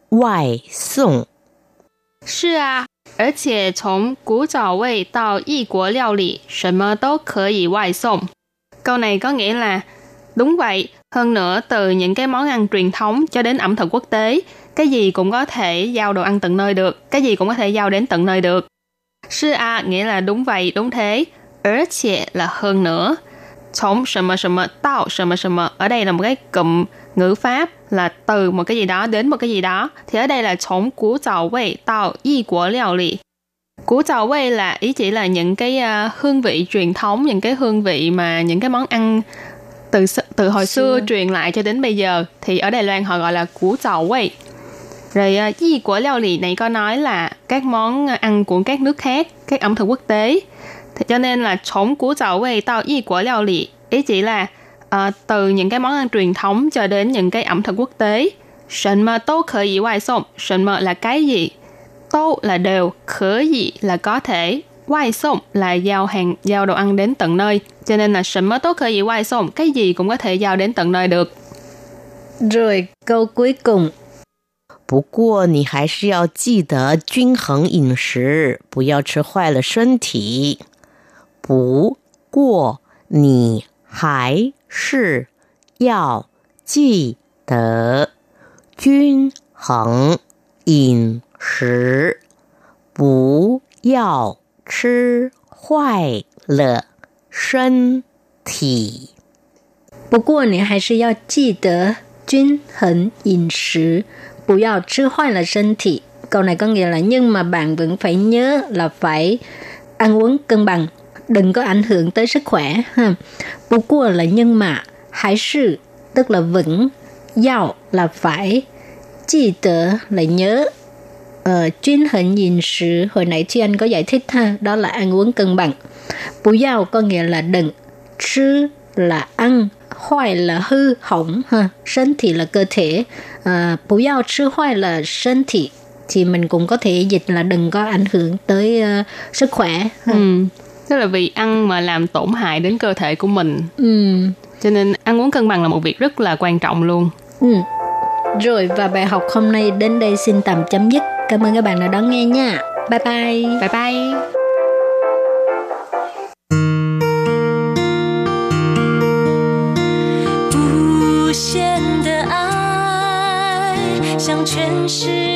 外送。是啊，而且从古早味到异国料理，什么都可以外送。Câu này có nghĩa là đúng vậy. Hơn nữa, từ những cái món ăn truyền thống cho đến ẩm thực quốc tế, cái gì cũng có thể giao đồ ăn tận nơi được, cái gì cũng có thể giao đến tận nơi được. Sư a nghĩa là đúng vậy, đúng thế. Ở là hơn nữa. 从什么什么到什么什么ở đây là một cái cụm ngữ pháp là từ một cái gì đó đến một cái gì đó. Thì ở đây là 从古早味到异国料理. Củ trào quay là ý chỉ là những cái uh, hương vị truyền thống, những cái hương vị mà những cái món ăn từ từ hồi xưa, xưa truyền lại cho đến bây giờ thì ở Đài Loan họ gọi là củ trào quay. Rồi uh, gì của料lì này có nói là các món ăn của các nước khác, các ẩm thực quốc tế. Thì cho nên là chống củ trào quay tao y của liệu lì ý chỉ là uh, từ những cái món ăn truyền thống cho đến những cái ẩm thực quốc tế. Sần mà tô khởi ý ngoại送, sần mà là cái gì? Tô là đều, khở gì là có thể, ngoại送là giao hàng, giao đồ ăn đến tận nơi. Cho nên là sần mà tô khởi ý ngoại送, cái gì cũng có thể giao đến tận nơi được. Rồi câu cuối cùng 不过你还是要记得均衡饮食，不要吃坏了身体。 不过你还是要记得均衡饮食，不要吃坏了身体。不过你还是要记得均衡饮食。不要吃坏了身体. Câu này có nghĩa là nhưng mà bạn vẫn phải nhớ là phải ăn uống cân bằng, đừng có ảnh hưởng tới sức khỏe. Ha. Bù qua là nhưng mà, hãy sự tức là vững, giàu là phải, chỉ tớ là nhớ. Ờ, chuyên hình nhìn sự hồi nãy chị anh có giải thích ha, đó là ăn uống cân bằng. Bù giàu có nghĩa là đừng, chứ là ăn, hoài là hư hỏng ha, thân thể là cơ thể, à, bù yào chứ hoài là thân thể thì mình cũng có thể dịch là đừng có ảnh hưởng tới uh, sức khỏe. Ừ tức là vì ăn mà làm tổn hại đến cơ thể của mình. Ừ. cho nên ăn uống cân bằng là một việc rất là quan trọng luôn. Ừ. rồi và bài học hôm nay đến đây xin tạm chấm dứt. Cảm ơn các bạn đã đón nghe nha. Bye bye. Bye bye. Bù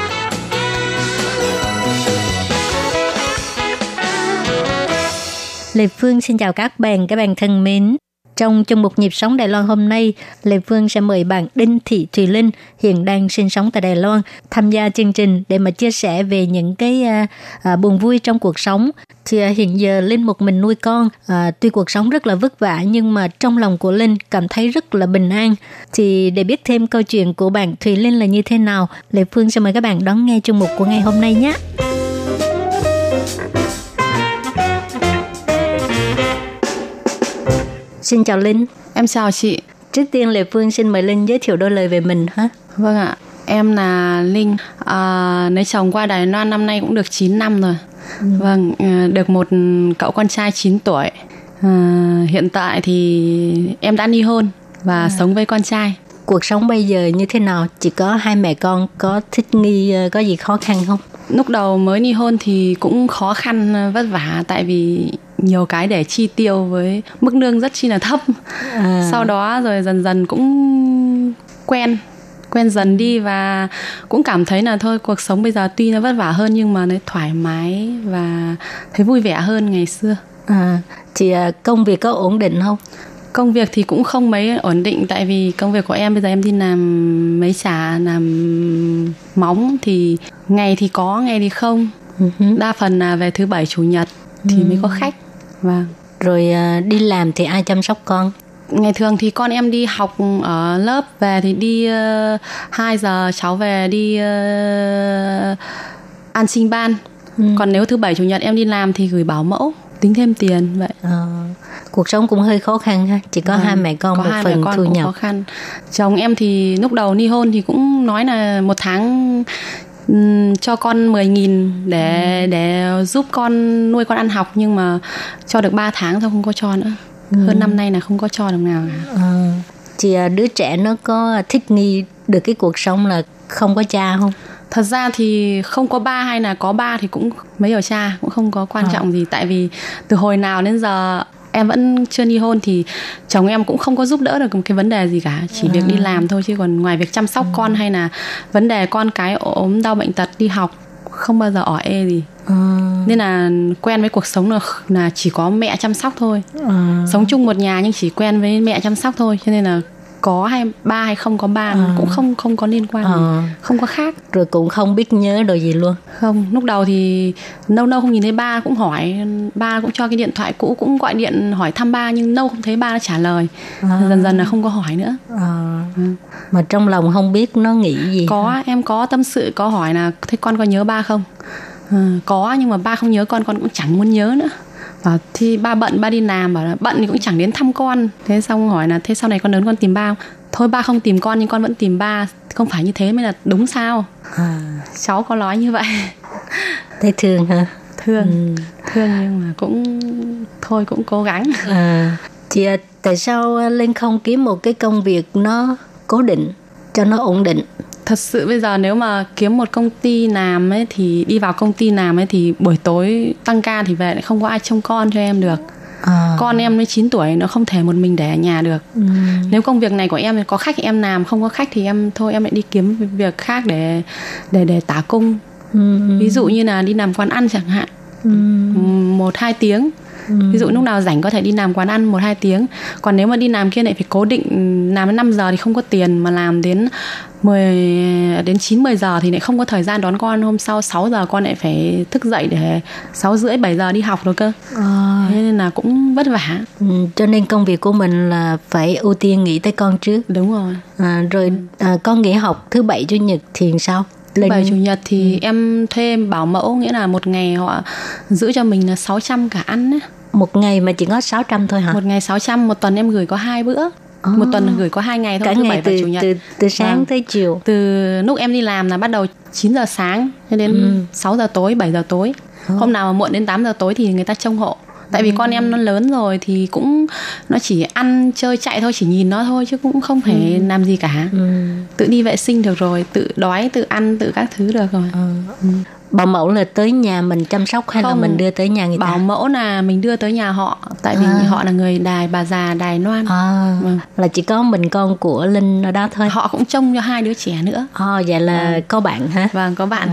Lê Phương xin chào các bạn, các bạn thân mến. Trong chương mục nhịp sống Đài Loan hôm nay, Lê Phương sẽ mời bạn Đinh Thị Thùy Linh hiện đang sinh sống tại Đài Loan tham gia chương trình để mà chia sẻ về những cái à, à, buồn vui trong cuộc sống. Thì à, hiện giờ Linh một mình nuôi con, à, tuy cuộc sống rất là vất vả nhưng mà trong lòng của Linh cảm thấy rất là bình an. Thì để biết thêm câu chuyện của bạn Thùy Linh là như thế nào, Lê Phương sẽ mời các bạn đón nghe chương mục của ngày hôm nay nhé. Xin chào Linh. Em chào chị. Trước tiên Lê Phương xin mời Linh giới thiệu đôi lời về mình ha. Vâng ạ. Em là Linh. À, lấy chồng qua Đài Loan năm nay cũng được 9 năm rồi. Ừ. Vâng, à, được một cậu con trai 9 tuổi. À, hiện tại thì em đã ly hôn và à. sống với con trai. Cuộc sống bây giờ như thế nào? Chỉ có hai mẹ con có thích nghi có gì khó khăn không? Lúc đầu mới ly hôn thì cũng khó khăn vất vả tại vì nhiều cái để chi tiêu với mức lương rất chi là thấp à. sau đó rồi dần dần cũng quen quen dần đi và cũng cảm thấy là thôi cuộc sống bây giờ tuy nó vất vả hơn nhưng mà nó thoải mái và thấy vui vẻ hơn ngày xưa à thì à, công việc có ổn định không công việc thì cũng không mấy ổn định tại vì công việc của em bây giờ em đi làm mấy trả làm móng thì ngày thì có ngày thì không uh-huh. đa phần là về thứ bảy chủ nhật thì uh-huh. mới có khách Vâng. Rồi à, đi làm thì ai chăm sóc con? Ngày thường thì con em đi học ở lớp về thì đi uh, ờ, 2 giờ cháu về đi uh, an sinh ban. Ừ. Còn nếu thứ bảy chủ nhật em đi làm thì gửi bảo mẫu tính thêm tiền vậy. À, cuộc sống cũng hơi khó khăn ha, chỉ có à, hai mẹ con có một hai phần mẹ con thu nhập. Khó khăn. Chồng em thì lúc đầu ly hôn thì cũng nói là một tháng cho con 10.000 để ừ. để giúp con nuôi con ăn học nhưng mà cho được 3 tháng thôi không có cho nữa. Ừ. Hơn năm nay là không có cho đồng nào cả. À, thì đứa trẻ nó có thích nghi được cái cuộc sống là không có cha không? Thật ra thì không có ba hay là có ba thì cũng mấy ở cha cũng không có quan à. trọng gì tại vì từ hồi nào đến giờ em vẫn chưa ly hôn thì chồng em cũng không có giúp đỡ được một cái vấn đề gì cả chỉ à. việc đi làm thôi chứ còn ngoài việc chăm sóc à. con hay là vấn đề con cái ốm đau bệnh tật đi học không bao giờ ỏi ê gì à. nên là quen với cuộc sống là là chỉ có mẹ chăm sóc thôi à. sống chung một nhà nhưng chỉ quen với mẹ chăm sóc thôi cho nên là có hay ba hay không có ba à. cũng không không có liên quan à. gì không có khác rồi cũng không biết nhớ đồ gì luôn không lúc đầu thì lâu lâu không nhìn thấy ba cũng hỏi ba cũng cho cái điện thoại cũ cũng gọi điện hỏi thăm ba nhưng lâu không thấy ba trả lời à. dần dần là không có hỏi nữa à. Ừ. mà trong lòng không biết nó nghĩ gì có hả? em có tâm sự có hỏi là thế con có nhớ ba không à, có nhưng mà ba không nhớ con con cũng chẳng muốn nhớ nữa và thì ba bận ba đi làm. Bảo là bận thì cũng chẳng đến thăm con. Thế xong hỏi là thế sau này con lớn con tìm ba không thôi ba không tìm con nhưng con vẫn tìm ba. Không phải như thế mới là đúng sao? À. cháu có nói như vậy. Thấy thương hả? Thương. Ừ. thương nhưng mà cũng thôi cũng cố gắng. À. Chị tại sao linh không kiếm một cái công việc nó cố định cho nó ổn định thật sự bây giờ nếu mà kiếm một công ty làm ấy thì đi vào công ty làm ấy thì buổi tối tăng ca thì về lại không có ai trông con cho em được À. con em mới 9 tuổi nó không thể một mình để ở nhà được ừ. nếu công việc này của em có khách thì em làm không có khách thì em thôi em lại đi kiếm việc khác để để để tả cung ừ. ví dụ như là đi làm quán ăn chẳng hạn ừ. một hai tiếng Ừ. ví dụ lúc nào rảnh có thể đi làm quán ăn một hai tiếng. Còn nếu mà đi làm kia lại phải cố định làm đến 5 giờ thì không có tiền mà làm đến 10 đến 9 10 giờ thì lại không có thời gian đón con. Hôm sau 6 giờ con lại phải thức dậy để 6 rưỡi 7 giờ đi học rồi cơ. À. thế nên là cũng vất vả. Ừ, cho nên công việc của mình là phải ưu tiên nghĩ tới con trước. Đúng rồi. À, rồi à, con nghỉ học thứ bảy chủ nhật thì sao thứ bảy chủ nhật thì ừ. em thuê bảo mẫu nghĩa là một ngày họ giữ cho mình là 600 cả ăn ấy một ngày mà chỉ có 600 thôi hả? Một ngày 600, một tuần em gửi có hai bữa. Oh. Một tuần gửi có hai ngày thôi, Cả thứ ngày bảy từ, và chủ nhật. từ từ sáng Vâng. tới chiều. Từ lúc em đi làm là bắt đầu 9 giờ sáng cho đến Ừ. 6 giờ tối, 7 giờ tối. Hôm nào mà muộn đến 8 giờ tối thì người ta trông hộ. Tại vì con em nó lớn rồi thì cũng nó chỉ ăn chơi chạy thôi, chỉ nhìn nó thôi chứ cũng không phải làm gì cả. Ừ. Tự đi vệ sinh được rồi, tự đói, tự ăn, tự các thứ được rồi. Bảo mẫu là tới nhà mình chăm sóc hay là Không. mình đưa tới nhà người ta? Bảo mẫu là mình đưa tới nhà họ tại vì À. họ là người đài bà già đài loan. À, Vâng. là chỉ có mình con của Linh ở đó thôi. Họ cũng trông cho hai đứa trẻ nữa. À, vậy là có bạn hả? Vâng, có bạn.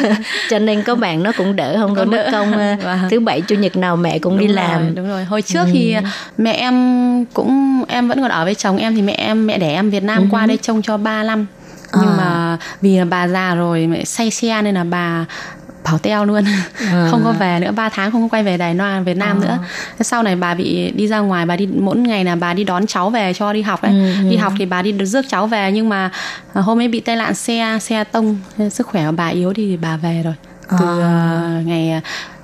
Cho nên có bạn nó cũng đỡ không có mất công ờ, Vâng. thứ bảy chủ nhật nào mẹ cũng đi Đúng làm. rồi, đúng rồi hồi trước thì mẹ em cũng em vẫn còn ở với chồng em thì mẹ em mẹ đẻ em Việt Nam qua đây trông cho 3 năm nhưng À. mà vì là bà già rồi mẹ say xe nên là bà 跑 teo luôn. Không có về nữa 3 tháng không có quay về Đài Loan Việt Nam nữa. Thế sau này bà bị đi ra ngoài bà đi mỗi ngày là bà đi đón cháu về cho đi học đấy đi học thì bà đi rước cháu về nhưng mà à, hôm ấy bị tai nạn xe xe tông sức khỏe của bà yếu đi thì bà về rồi. Từ à, ngày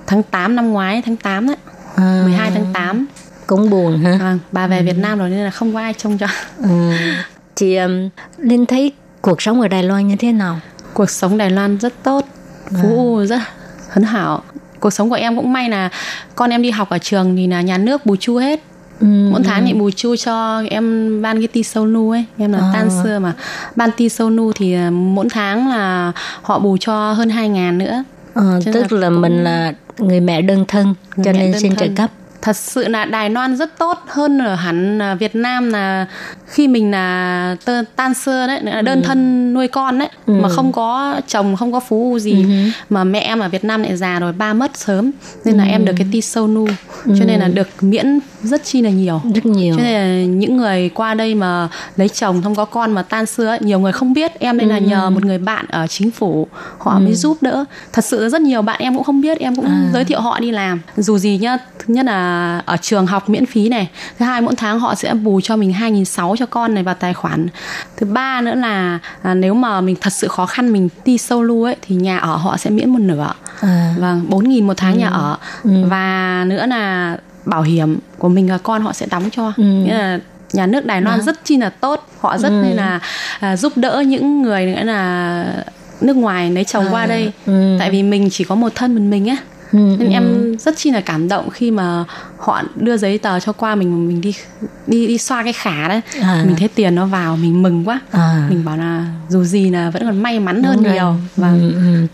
tháng 8 năm ngoái tháng 8 đấy À, 12 tháng 8 cũng buồn ha. Vâng, bà về Việt Nam rồi nên là không có ai trông cho. Ừ. Chị um, Linh thấy cuộc sống ở Đài Loan như thế nào? Cuộc sống Đài Loan rất tốt, phú u rất hấn hảo. Cuộc sống của em cũng may là con em đi học ở trường thì là nhà nước bù chu hết. Ừ. Mỗi tháng thì bù chu cho em ban cái ti sâu nu ấy Em là À. tan xưa mà Ban ti sâu nu thì à, mỗi tháng là họ bù cho hơn 2 ngàn nữa Ờ, Cho tức là là cũng- mình là người mẹ đơn thân Người cho nên xin trợ cấp. Thật sự là Đài Loan rất tốt hơn ở hẳn Việt Nam là khi mình là tơ, tan xưa đấy là đơn thân nuôi con đấy Ừ. mà không có chồng không có phú gì. Mà mẹ em ở Việt Nam lại già rồi ba mất sớm nên là em được cái ti sâu nu. Cho nên là được miễn rất chi là nhiều. Rất nhiều. cho nên là những người qua đây mà lấy chồng không có con mà tan xưa ấy, nhiều người không biết. Em nên là nhờ một người bạn ở chính phủ họ mới giúp đỡ. Thật sự rất nhiều bạn em cũng không biết em cũng giới thiệu họ đi làm. Dù gì nhá thứ nhất là ở trường học miễn phí này. Thứ hai mỗi tháng họ sẽ bù cho mình 2.600 cho con này vào tài khoản. Thứ ba nữa là à, nếu mà mình thật sự khó khăn mình đi sâu lưu ấy thì nhà ở họ sẽ miễn một nửa. À. vâng 4.000 một tháng nhà ở. Và nữa là bảo hiểm của mình và con họ sẽ đóng cho. Nghĩa là nhà nước Đài Loan rất chi là tốt. Họ rất nên là à, giúp đỡ những người nữa là nước ngoài lấy chồng qua đây. Tại vì mình chỉ có một thân mình mình á Ừ, nên em rất chi là cảm động khi mà họ đưa giấy tờ cho qua mình mình đi đi đi xoa cái khả đấy À. mình thấy tiền nó vào mình mừng quá À. mình bảo là dù gì là vẫn còn may mắn hơn Đúng rồi. nhiều và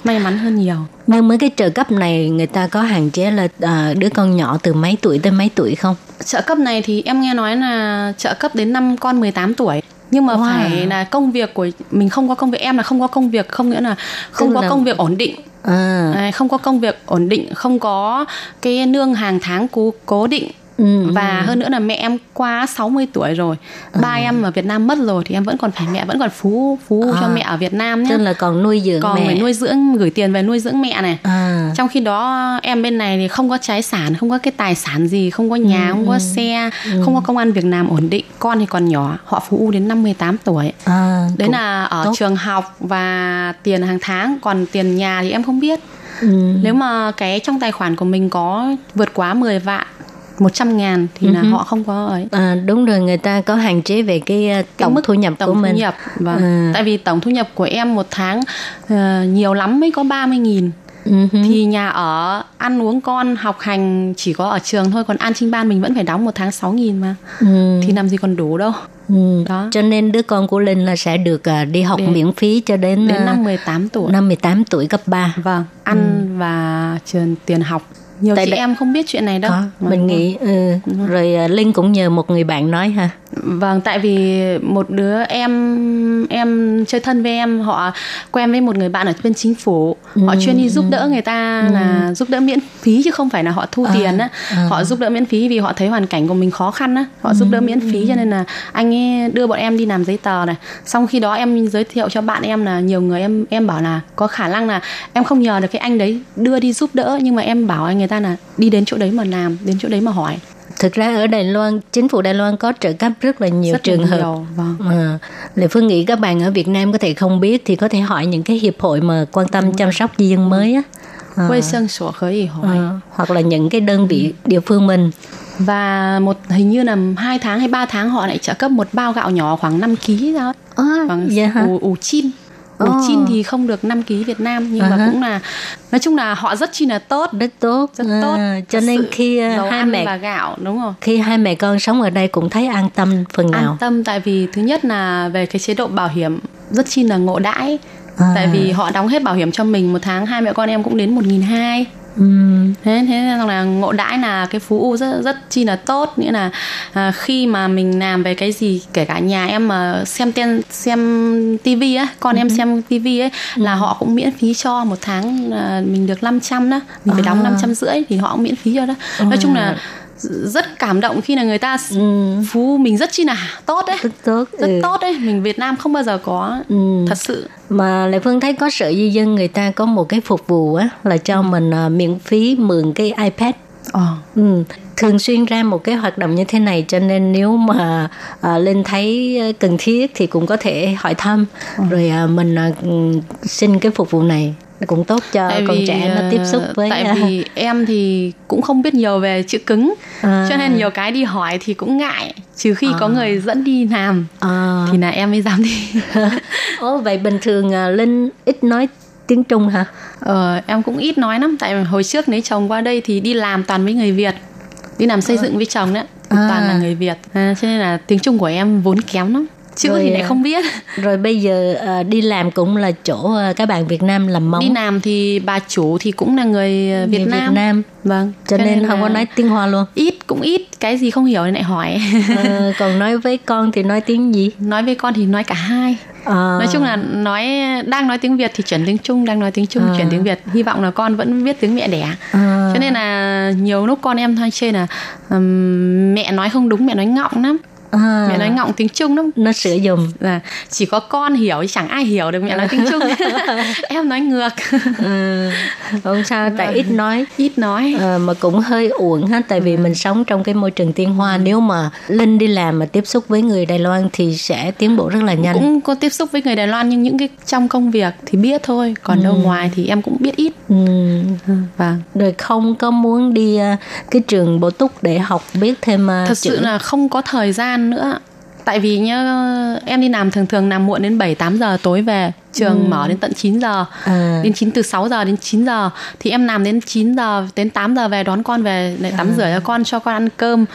may mắn hơn nhiều Nhưng mấy cái trợ cấp này người ta có hạn chế là à, đứa con nhỏ từ mấy tuổi tới mấy tuổi không? trợ cấp này thì em nghe nói là trợ cấp đến năm con 18 tuổi nhưng mà Wow. phải là công việc của mình không có công việc em là không có công việc không nghĩa là không Tức có là- công việc ổn định. À, không có công việc ổn định không có cái nương hàng tháng cố cố định ừ, và hơn nữa là mẹ em qua 60 tuổi rồi. Ba em ở Việt Nam mất rồi thì em vẫn còn phải mẹ vẫn còn phú phú cho À. mẹ ở Việt Nam nhé. Tức là còn nuôi dưỡng còn mẹ. phải nuôi dưỡng gửi tiền về nuôi dưỡng mẹ này. À, trong khi đó em bên này thì không có trái sản không có cái tài sản gì không có nhà không có xe không có công ăn việc làm ổn định. Con thì còn nhỏ họ phú u đến năm 18 tuổi. À, đấy là ở tốt. trường học và tiền hàng tháng còn tiền nhà thì em không biết. Ừ. nếu mà cái trong tài khoản của mình có vượt quá 10 vạn 100 ngàn thì là họ không có ấy À, đúng rồi người ta có hạn chế về cái à, cái tổng mức thu nhập tổng của mình thu nhập vâng. Ừ. tại vì tổng thu nhập của em một tháng ờ, nhiều lắm mới có 30 nghìn Ừ hứ. thì nhà ở ăn uống con học hành chỉ có ở trường thôi còn an trinh ban mình vẫn phải đóng một tháng 6 nghìn mà Ừ. thì làm gì còn đủ đâu Ừ. đó. Cho nên đứa con của Linh là sẽ được à, đi học Để- miễn phí cho đến, đến à, năm 18 tuổi năm 18 tuổi cấp 3. vâng ăn và trường tiền học nhiều Tại chị đây- em không biết chuyện này đâu. Có, Vâng, mình vâng. nghĩ ừ. rồi. à, Linh cũng nhờ một người bạn nói ha. Vâng, tại vì một đứa em em chơi thân với em họ quen với một người bạn ở bên chính phủ. Họ chuyên đi giúp đỡ người ta là giúp đỡ miễn phí chứ không phải là họ thu tiền á. họ giúp đỡ miễn phí vì họ thấy hoàn cảnh của mình khó khăn á. Họ giúp đỡ miễn phí cho nên là anh ấy đưa bọn em đi làm giấy tờ này. Xong khi đó em giới thiệu cho bạn em là nhiều người em em bảo là có khả năng là em không nhờ được cái anh đấy đưa đi giúp đỡ nhưng mà em bảo anh người ta là đi đến chỗ đấy mà làm đến chỗ đấy mà hỏi Thực ra ở Đài Loan, chính phủ Đài Loan có trợ cấp rất là nhiều rất trường hợp. nhiều, vâng. À, Lệ Phương nghĩ các bạn ở Việt Nam có thể không biết thì có thể hỏi những cái hiệp hội mà quan tâm chăm sóc di dân mới á. À. quê sân sổ khởi hỏi Ờ, hoặc là những cái đơn vị địa phương mình và một hình như là hai tháng hay ba tháng họ lại trợ cấp một bao gạo nhỏ khoảng 5 kg đó à, vậy hả? ủ, ủ chin ủ Ồ. chin thì không được 5 kg Việt Nam nhưng À mà hả. cũng là nói chung là họ rất chi là tốt. Rất tốt. Rất À, tốt cho Thật nên khi hai mẹ và gạo đúng rồi. khi hai mẹ con sống ở đây cũng thấy an tâm phần nào. an tâm tại vì thứ nhất là về cái chế độ bảo hiểm rất chi là ngộ đãi. À. tại vì họ đóng hết bảo hiểm cho mình một tháng hai mẹ con em cũng đến một nghìn hai Ừm, thế thế là ngộ đãi là cái phú u rất rất chi là tốt. Nghĩa là à, khi mà mình làm về cái gì kể cả nhà em mà xem ten xem tivi á con em xem tivi ấy là họ cũng miễn phí cho một tháng à, mình được 500 đó. Mình phải đóng À. năm trăm rưỡi thì họ cũng miễn phí cho đó. Nói chung là rất cảm động khi là người ta phú mình rất chi là tốt đấy rất tốt rất ừ. tốt đấy mình Việt Nam không bao giờ có Ừ. thật sự. Mà lại phương thấy có sở di dân người ta có một cái phục vụ á là cho mình à, miễn phí mượn cái ipad. Ờ. Ừ. Thường xuyên ra một cái hoạt động như thế này cho nên nếu mà à, Linh thấy à, cần thiết thì cũng có thể hỏi thăm. Rồi à, mình à, ừ, xin cái phục vụ này cũng tốt cho con trẻ nó tiếp xúc ờ, với tại à, vì em thì cũng không biết nhiều về chữ cứng À. cho nên nhiều cái đi hỏi thì cũng ngại trừ khi À. có người dẫn đi làm à, thì là em mới dám đi Ồ, vậy bình thường à, Linh ít nói tiếng Trung hả? ờ, em cũng ít nói lắm tại hồi trước lấy chồng qua đây thì đi làm toàn với người Việt đi làm xây dựng với chồng đấy À. toàn là người Việt à, cho nên là tiếng Trung của em vốn kém lắm chữ Rồi, thì lại à, không biết. Rồi bây giờ à, đi làm cũng là chỗ à, các bạn Việt Nam làm móng. Đi làm thì bà chủ thì cũng là người Việt người Nam Việt Nam. Vâng cho, nên, không là có nói tiếng Hoa luôn. ít cũng ít. Cái gì không hiểu thì lại hỏi. Ờ, còn nói với con thì nói tiếng gì? nói với con thì nói cả hai. À, nói chung là nói đang nói tiếng việt thì chuyển tiếng trung đang nói tiếng trung À. chuyển tiếng việt. Hy vọng là con vẫn biết tiếng mẹ đẻ. À, cho nên là nhiều lúc con em hay chê là ừm, mẹ nói không đúng mẹ nói ngọng lắm à, mẹ nói ngọng tiếng trung lắm. Nó sửa dùng. là chỉ có con hiểu chứ chẳng ai hiểu được mẹ nói tiếng trung. Em nói ngược. Ừ, không sao tại ít nói. Ít nói. Ờ, mà cũng hơi uổng ha tại vì mình sống trong cái môi trường tiếng Hoa. Nếu mà Linh đi làm mà tiếp xúc với người Đài Loan thì sẽ tiến bộ rất là nhanh. Cũng có tiếp xúc với người Đài Loan nhưng những cái trong công việc thì biết thôi. Còn đâu ngoài thì em cũng biết ít. Ừ. vâng. Rồi không có muốn đi ờ, cái trường bổ túc để học biết thêm ờ, thật chữ. sự là không có thời gian nữa tại vì nhá, em đi làm thường thường làm muộn đến 7 8 giờ tối về trường mở đến tận 9 giờ À. đến 9 từ 6 giờ đến 9 giờ. Thì em làm đến 9 giờ đến 8 giờ về đón con về để tắm rửa cho con cho con ăn cơm.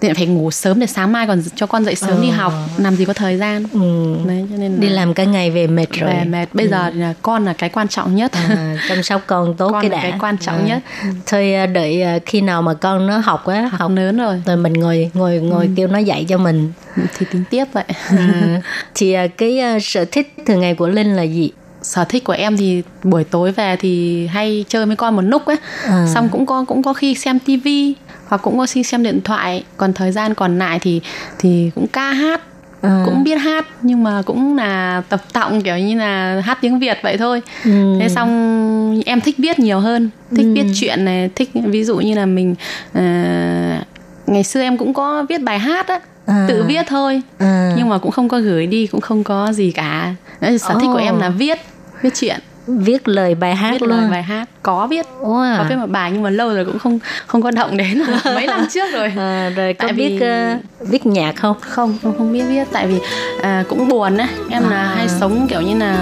Thì phải ngủ sớm để sáng mai còn cho con dậy sớm đi học. Làm gì có thời gian. Ừ. đấy cho nên là đi làm cả ngày về mệt rồi. về mệt. Bây giờ thì là con là cái quan trọng nhất. À, chăm sóc con tốt Con cái là đã. cái quan trọng nhất. thôi ờ, đợi ờ, khi nào mà con nó học á học, học lớn rồi. rồi mình ngồi ngồi ngồi kêu nó dạy cho mình. Thì tính tiếp vậy. À, thì ờ, cái ờ, sở thích thường ngày của Linh là gì sở thích của em thì buổi tối về thì hay chơi với con một lúc ấy À. xong cũng có cũng có khi xem tivi hoặc cũng có khi xem điện thoại còn thời gian còn lại thì thì cũng ca hát À. cũng biết hát nhưng mà cũng là tập tọng kiểu như là hát tiếng Việt vậy thôi Ừ. thế xong em thích viết nhiều hơn thích viết chuyện này thích ví dụ như là mình ờ, ngày xưa em cũng có viết bài hát á À. tự viết thôi À. nhưng mà cũng không có gửi đi cũng không có gì cả Đấy, sở thích của em là viết viết chuyện. Viết lời bài hát viết luôn. lời bài hát. Có viết. Wow. có viết một bài nhưng mà lâu rồi cũng không không có động đến mấy năm trước rồi. À, rồi có Tại biết vì- ờ, viết nhạc không? Không không không biết viết. Tại vì à, cũng buồn á. Em là À. hay sống kiểu như là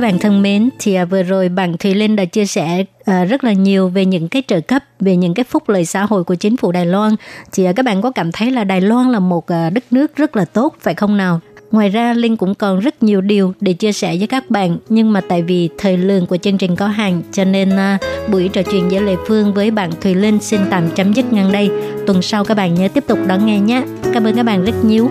Các bạn thân mến, thì à, vừa rồi bạn Thùy Linh đã chia sẻ à, rất là nhiều về những cái trợ cấp, về những cái phúc lợi xã hội của chính phủ Đài Loan. Thì à, các bạn có cảm thấy là Đài Loan là một đất nước rất là tốt, phải không nào? Ngoài ra, Linh cũng còn rất nhiều điều để chia sẻ với các bạn. Nhưng mà tại vì thời lượng của chương trình có hạn, cho nên buổi trò chuyện giữa lệ Phương với bạn Thùy Linh xin tạm chấm dứt ngang đây. Tuần sau các bạn nhớ tiếp tục đón nghe nhé. Cảm ơn các bạn rất nhiều.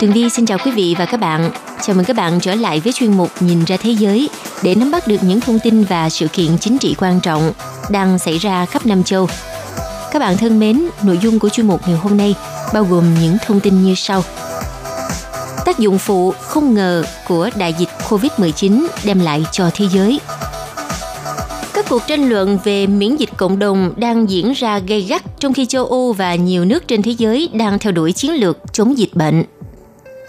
Tường Vi xin chào quý vị và các bạn. Chào mừng các bạn trở lại với chuyên mục Nhìn ra thế giới để nắm bắt được những thông tin và sự kiện chính trị quan trọng đang xảy ra khắp Nam châu. Các bạn thân mến, nội dung của chuyên mục ngày hôm nay bao gồm những thông tin như sau. Tác dụng phụ không ngờ của đại dịch COVID-19 đem lại cho thế giới. Các cuộc tranh luận về miễn dịch cộng đồng đang diễn ra gay gắt trong khi châu Âu và nhiều nước trên thế giới đang theo đuổi chiến lược chống dịch bệnh.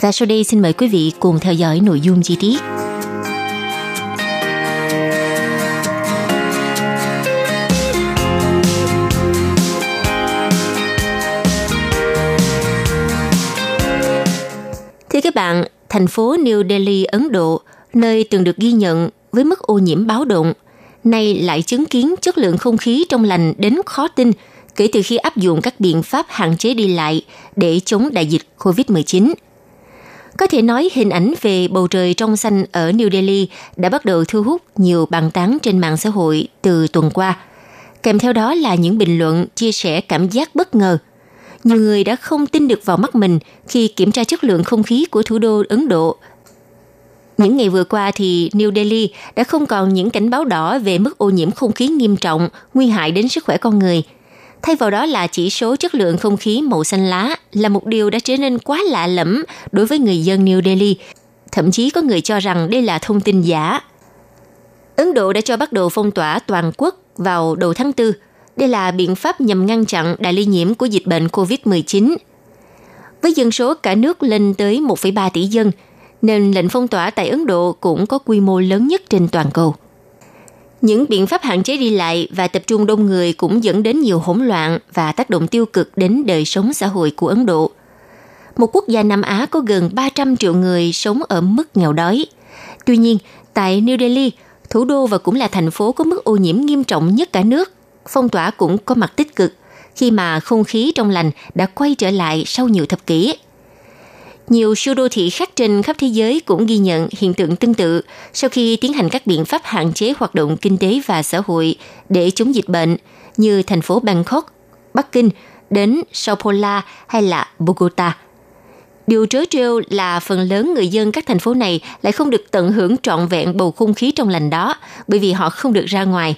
Và sau đây xin mời quý vị cùng theo dõi nội dung chi tiết. Thưa các bạn, thành phố New Delhi, Ấn Độ, nơi từng được ghi nhận với mức ô nhiễm báo động, nay lại chứng kiến chất lượng không khí trong lành đến khó tin kể từ khi áp dụng các biện pháp hạn chế đi lại để chống đại dịch COVID-19. Có thể nói hình ảnh về bầu trời trong xanh ở New Delhi đã bắt đầu thu hút nhiều bàn tán trên mạng xã hội từ tuần qua. Kèm theo đó là những bình luận chia sẻ cảm giác bất ngờ. Nhiều người đã không tin được vào mắt mình khi kiểm tra chất lượng không khí của thủ đô Ấn Độ. Những ngày vừa qua thì New Delhi đã không còn những cảnh báo đỏ về mức ô nhiễm không khí nghiêm trọng, nguy hại đến sức khỏe con người – Thay vào đó là chỉ số chất lượng không khí màu xanh lá là một điều đã trở nên quá lạ lẫm đối với người dân New Delhi. Thậm chí có người cho rằng đây là thông tin giả. Ấn Độ đã cho bắt đầu phong tỏa toàn quốc vào đầu tháng 4. Đây là biện pháp nhằm ngăn chặn đại lây nhiễm của dịch bệnh COVID-19. Với dân số cả nước lên tới 1,3 tỷ dân, nên lệnh phong tỏa tại Ấn Độ cũng có quy mô lớn nhất trên toàn cầu. Những biện pháp hạn chế đi lại và tập trung đông người cũng dẫn đến nhiều hỗn loạn và tác động tiêu cực đến đời sống xã hội của Ấn Độ. Một quốc gia Nam Á có gần 300 triệu người sống ở mức nghèo đói. Tuy nhiên, tại New Delhi, thủ đô và cũng là thành phố có mức ô nhiễm nghiêm trọng nhất cả nước, phong tỏa cũng có mặt tích cực khi mà không khí trong lành đã quay trở lại sau nhiều thập kỷ. Nhiều siêu đô thị khác trên khắp thế giới cũng ghi nhận hiện tượng tương tự sau khi tiến hành các biện pháp hạn chế hoạt động kinh tế và xã hội để chống dịch bệnh như thành phố Bangkok, Bắc Kinh đến Sao Paulo hay là Bogota. Điều trớ trêu là phần lớn người dân các thành phố này lại không được tận hưởng trọn vẹn bầu không khí trong lành đó bởi vì họ không được ra ngoài.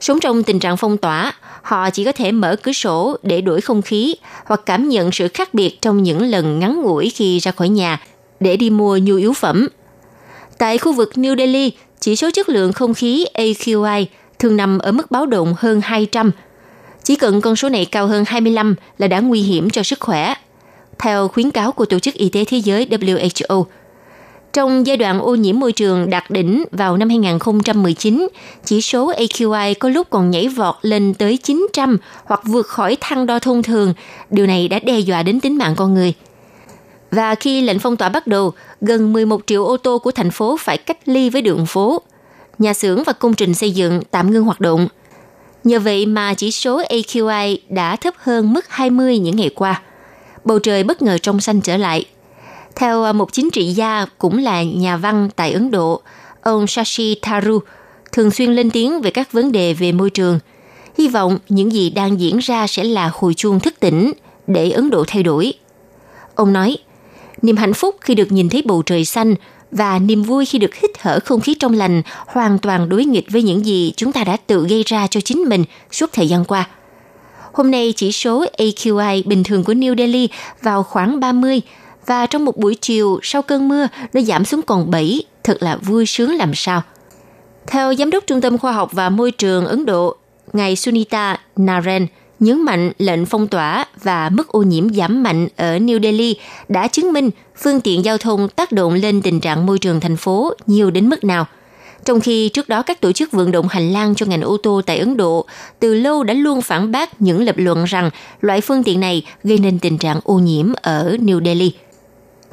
Sống trong tình trạng phong tỏa, họ chỉ có thể mở cửa sổ để đuổi không khí hoặc cảm nhận sự khác biệt trong những lần ngắn ngủi khi ra khỏi nhà để đi mua nhu yếu phẩm. Tại khu vực New Delhi, chỉ số chất lượng không khí AQI thường nằm ở mức báo động hơn 200. Chỉ cần con số này cao hơn 25 là đã nguy hiểm cho sức khỏe. Theo khuyến cáo của Tổ chức Y tế Thế giới WHO, trong giai đoạn ô nhiễm môi trường đạt đỉnh vào năm 2019, chỉ số AQI có lúc còn nhảy vọt lên tới 900 hoặc vượt khỏi thang đo thông thường. Điều này đã đe dọa đến tính mạng con người. Và khi lệnh phong tỏa bắt đầu, gần 11 triệu ô tô của thành phố phải cách ly với đường phố. Nhà xưởng và công trình xây dựng tạm ngưng hoạt động. Nhờ vậy mà chỉ số AQI đã thấp hơn mức 20 những ngày qua. Bầu trời bất ngờ trong xanh trở lại – theo à, một chính trị gia cũng là nhà văn tại Ấn Độ, ông Shashi Tharu thường xuyên lên tiếng về các vấn đề về môi trường. Hy vọng những gì đang diễn ra sẽ là hồi chuông thức tỉnh để Ấn Độ thay đổi. Ông nói, niềm hạnh phúc khi được nhìn thấy bầu trời xanh và niềm vui khi được hít thở không khí trong lành hoàn toàn đối nghịch với những gì chúng ta đã tự gây ra cho chính mình suốt thời gian qua. Hôm nay chỉ số AQI bình thường của New Delhi vào khoảng 30 và trong một buổi chiều sau cơn mưa nó giảm xuống còn 7, thật là vui sướng làm sao. Theo Giám đốc Trung tâm Khoa học và Môi trường Ấn Độ, ngài Sunita Naren nhấn mạnh lệnh phong tỏa và mức ô nhiễm giảm mạnh ở New Delhi đã chứng minh phương tiện giao thông tác động lên tình trạng môi trường thành phố nhiều đến mức nào. Trong khi trước đó các tổ chức vận động hành lang cho ngành ô tô tại Ấn Độ từ lâu đã luôn phản bác những lập luận rằng loại phương tiện này gây nên tình trạng ô nhiễm ở New Delhi.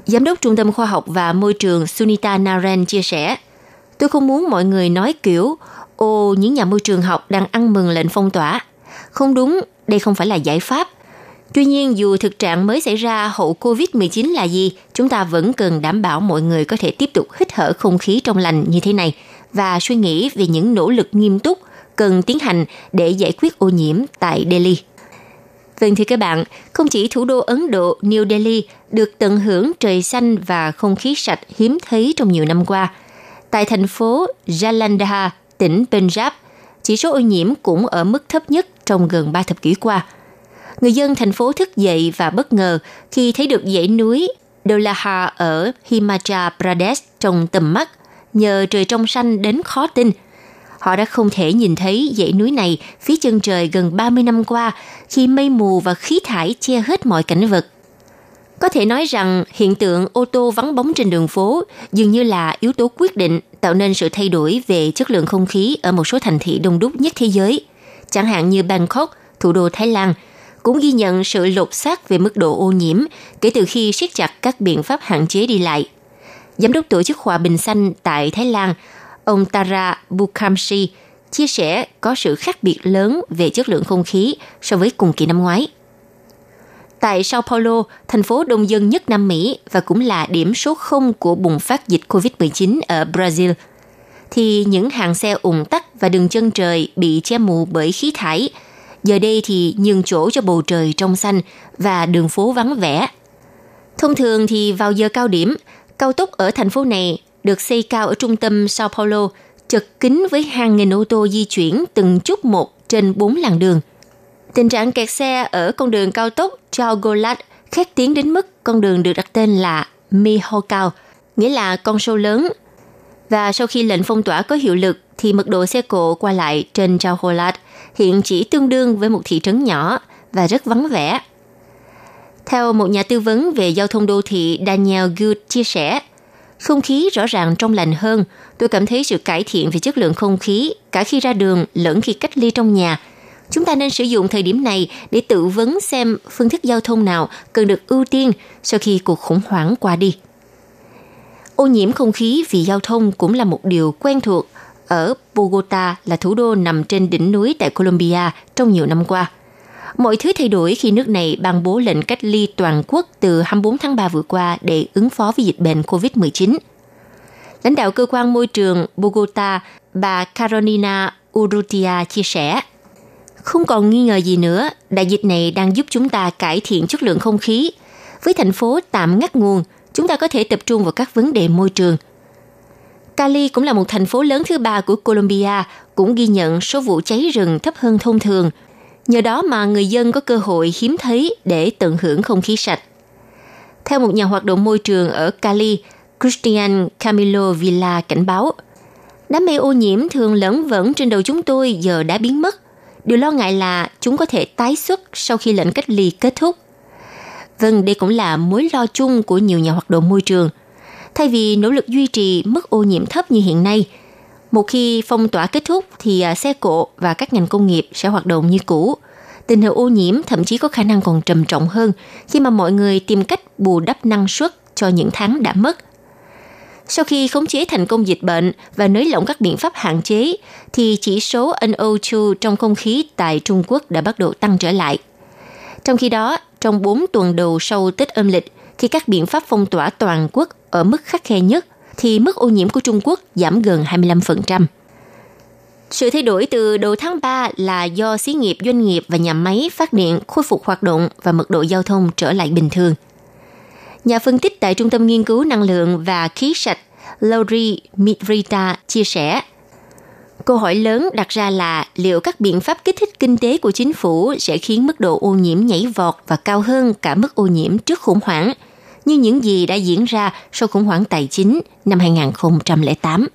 Giám đốc Trung tâm Khoa học và Môi trường Sunita Naren chia sẻ, Tôi không muốn mọi người nói kiểu, ô những nhà môi trường học đang ăn mừng lệnh phong tỏa. Không đúng, đây không phải là giải pháp. Tuy nhiên, dù thực trạng mới xảy ra hậu COVID-19 là gì, chúng ta vẫn cần đảm bảo mọi người có thể tiếp tục hít thở không khí trong lành như thế này và suy nghĩ về những nỗ lực nghiêm túc cần tiến hành để giải quyết ô nhiễm tại Delhi. Vâng thưa các bạn, không chỉ thủ đô Ấn Độ New Delhi được tận hưởng trời xanh và không khí sạch hiếm thấy trong nhiều năm qua. Tại thành phố Jalandhar, tỉnh Punjab, chỉ số ô nhiễm cũng ở mức thấp nhất trong gần 3 thập kỷ qua. Người dân thành phố thức dậy và bất ngờ khi thấy được dãy núi Dolaha ở Himachal Pradesh trong tầm mắt nhờ trời trong xanh đến khó tin – Họ đã không thể nhìn thấy dãy núi này phía chân trời gần 30 năm qua khi mây mù và khí thải che hết mọi cảnh vật. Có thể nói rằng hiện tượng ô tô vắng bóng trên đường phố dường như là yếu tố quyết định tạo nên sự thay đổi về chất lượng không khí ở một số thành thị đông đúc nhất thế giới. Chẳng hạn như Bangkok, thủ đô Thái Lan, cũng ghi nhận sự lột xác về mức độ ô nhiễm kể từ khi siết chặt các biện pháp hạn chế đi lại. Giám đốc tổ chức Hòa bình Xanh tại Thái Lan, Ông Tara Bukamshi chia sẻ có sự khác biệt lớn về chất lượng không khí so với cùng kỳ năm ngoái. Tại Sao Paulo, thành phố đông dân nhất Nam Mỹ và cũng là điểm số 0 của bùng phát dịch COVID-19 ở Brazil, thì những hàng xe ủng tắc và đường chân trời bị che mù bởi khí thải. Giờ đây thì nhường chỗ cho bầu trời trong xanh và đường phố vắng vẻ. Thông thường thì vào giờ cao điểm, cao tốc ở thành phố này được xây cao ở trung tâm Sao Paulo, chật kín với hàng nghìn ô tô di chuyển từng chút một trên bốn làn đường. Tình trạng kẹt xe ở con đường cao tốc Chao Golat khét tiến đến mức con đường được đặt tên là Miho Cao, nghĩa là con sâu lớn. Và sau khi lệnh phong tỏa có hiệu lực thì mật độ xe cộ qua lại trên Chao Golat hiện chỉ tương đương với một thị trấn nhỏ và rất vắng vẻ. Theo một nhà tư vấn về giao thông đô thị Daniel Good chia sẻ, không khí rõ ràng trong lành hơn. Tôi cảm thấy sự cải thiện về chất lượng không khí, cả khi ra đường lẫn khi cách ly trong nhà. Chúng ta nên sử dụng thời điểm này để tự vấn xem phương thức giao thông nào cần được ưu tiên sau khi cuộc khủng hoảng qua đi. Ô nhiễm không khí vì giao thông cũng là một điều quen thuộc ở Bogota là thủ đô nằm trên đỉnh núi tại Colombia trong nhiều năm qua – Mọi thứ thay đổi khi nước này ban bố lệnh cách ly toàn quốc từ 24 tháng 3 vừa qua để ứng phó với dịch bệnh COVID-19. Lãnh đạo cơ quan môi trường Bogota, bà Carolina Urrutia chia sẻ, không còn nghi ngờ gì nữa, đại dịch này đang giúp chúng ta cải thiện chất lượng không khí. Với thành phố tạm ngắt nguồn, chúng ta có thể tập trung vào các vấn đề môi trường. Cali cũng là một thành phố lớn thứ ba của Colombia, cũng ghi nhận số vụ cháy rừng thấp hơn thông thường – Nhờ đó mà người dân có cơ hội hiếm thấy để tận hưởng không khí sạch. Theo một nhà hoạt động môi trường ở Cali, Christian Camilo Villa cảnh báo, đám mây ô nhiễm thường lẫn vẫn trên đầu chúng tôi giờ đã biến mất. Điều lo ngại là chúng có thể tái xuất sau khi lệnh cách ly kết thúc. Vâng, đây cũng là mối lo chung của nhiều nhà hoạt động môi trường. Thay vì nỗ lực duy trì mức ô nhiễm thấp như hiện nay – một khi phong tỏa kết thúc thì à, xe cộ và các ngành công nghiệp sẽ hoạt động như cũ. Tình hình ô nhiễm thậm chí có khả năng còn trầm trọng hơn khi mà mọi người tìm cách bù đắp năng suất cho những tháng đã mất. Sau khi khống chế thành công dịch bệnh và nới lỏng các biện pháp hạn chế, thì chỉ số NO2 trong không khí tại Trung Quốc đã bắt đầu tăng trở lại. Trong khi đó, trong 4 tuần đầu sau Tết âm lịch, khi các biện pháp phong tỏa toàn quốc ở mức khắc khe nhất, thì mức ô nhiễm của Trung Quốc giảm gần 25%. Sự thay đổi từ đầu tháng 3 là do xí nghiệp, doanh nghiệp và nhà máy phát điện khôi phục hoạt động và mật độ giao thông trở lại bình thường. Nhà phân tích tại Trung tâm Nghiên cứu Năng lượng và Khí sạch Laurie Mitrita chia sẻ, Câu hỏi lớn đặt ra là liệu các biện pháp kích thích kinh tế của chính phủ sẽ khiến mức độ ô nhiễm nhảy vọt và cao hơn cả mức ô nhiễm trước khủng hoảng – như những gì đã diễn ra sau khủng hoảng tài chính năm 2008.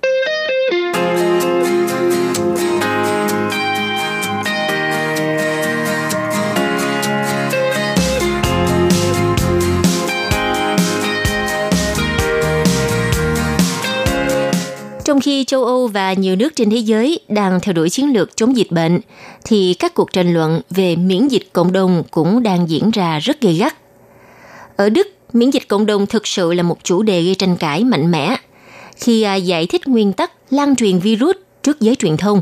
Trong khi châu Âu và nhiều nước trên thế giới đang theo đuổi chiến lược chống dịch bệnh, thì các cuộc tranh luận về miễn dịch cộng đồng cũng đang diễn ra rất gay gắt. Ở Đức, miễn dịch cộng đồng thực sự là một chủ đề gây tranh cãi mạnh mẽ. Khi à, giải thích nguyên tắc lan truyền virus trước giới truyền thông,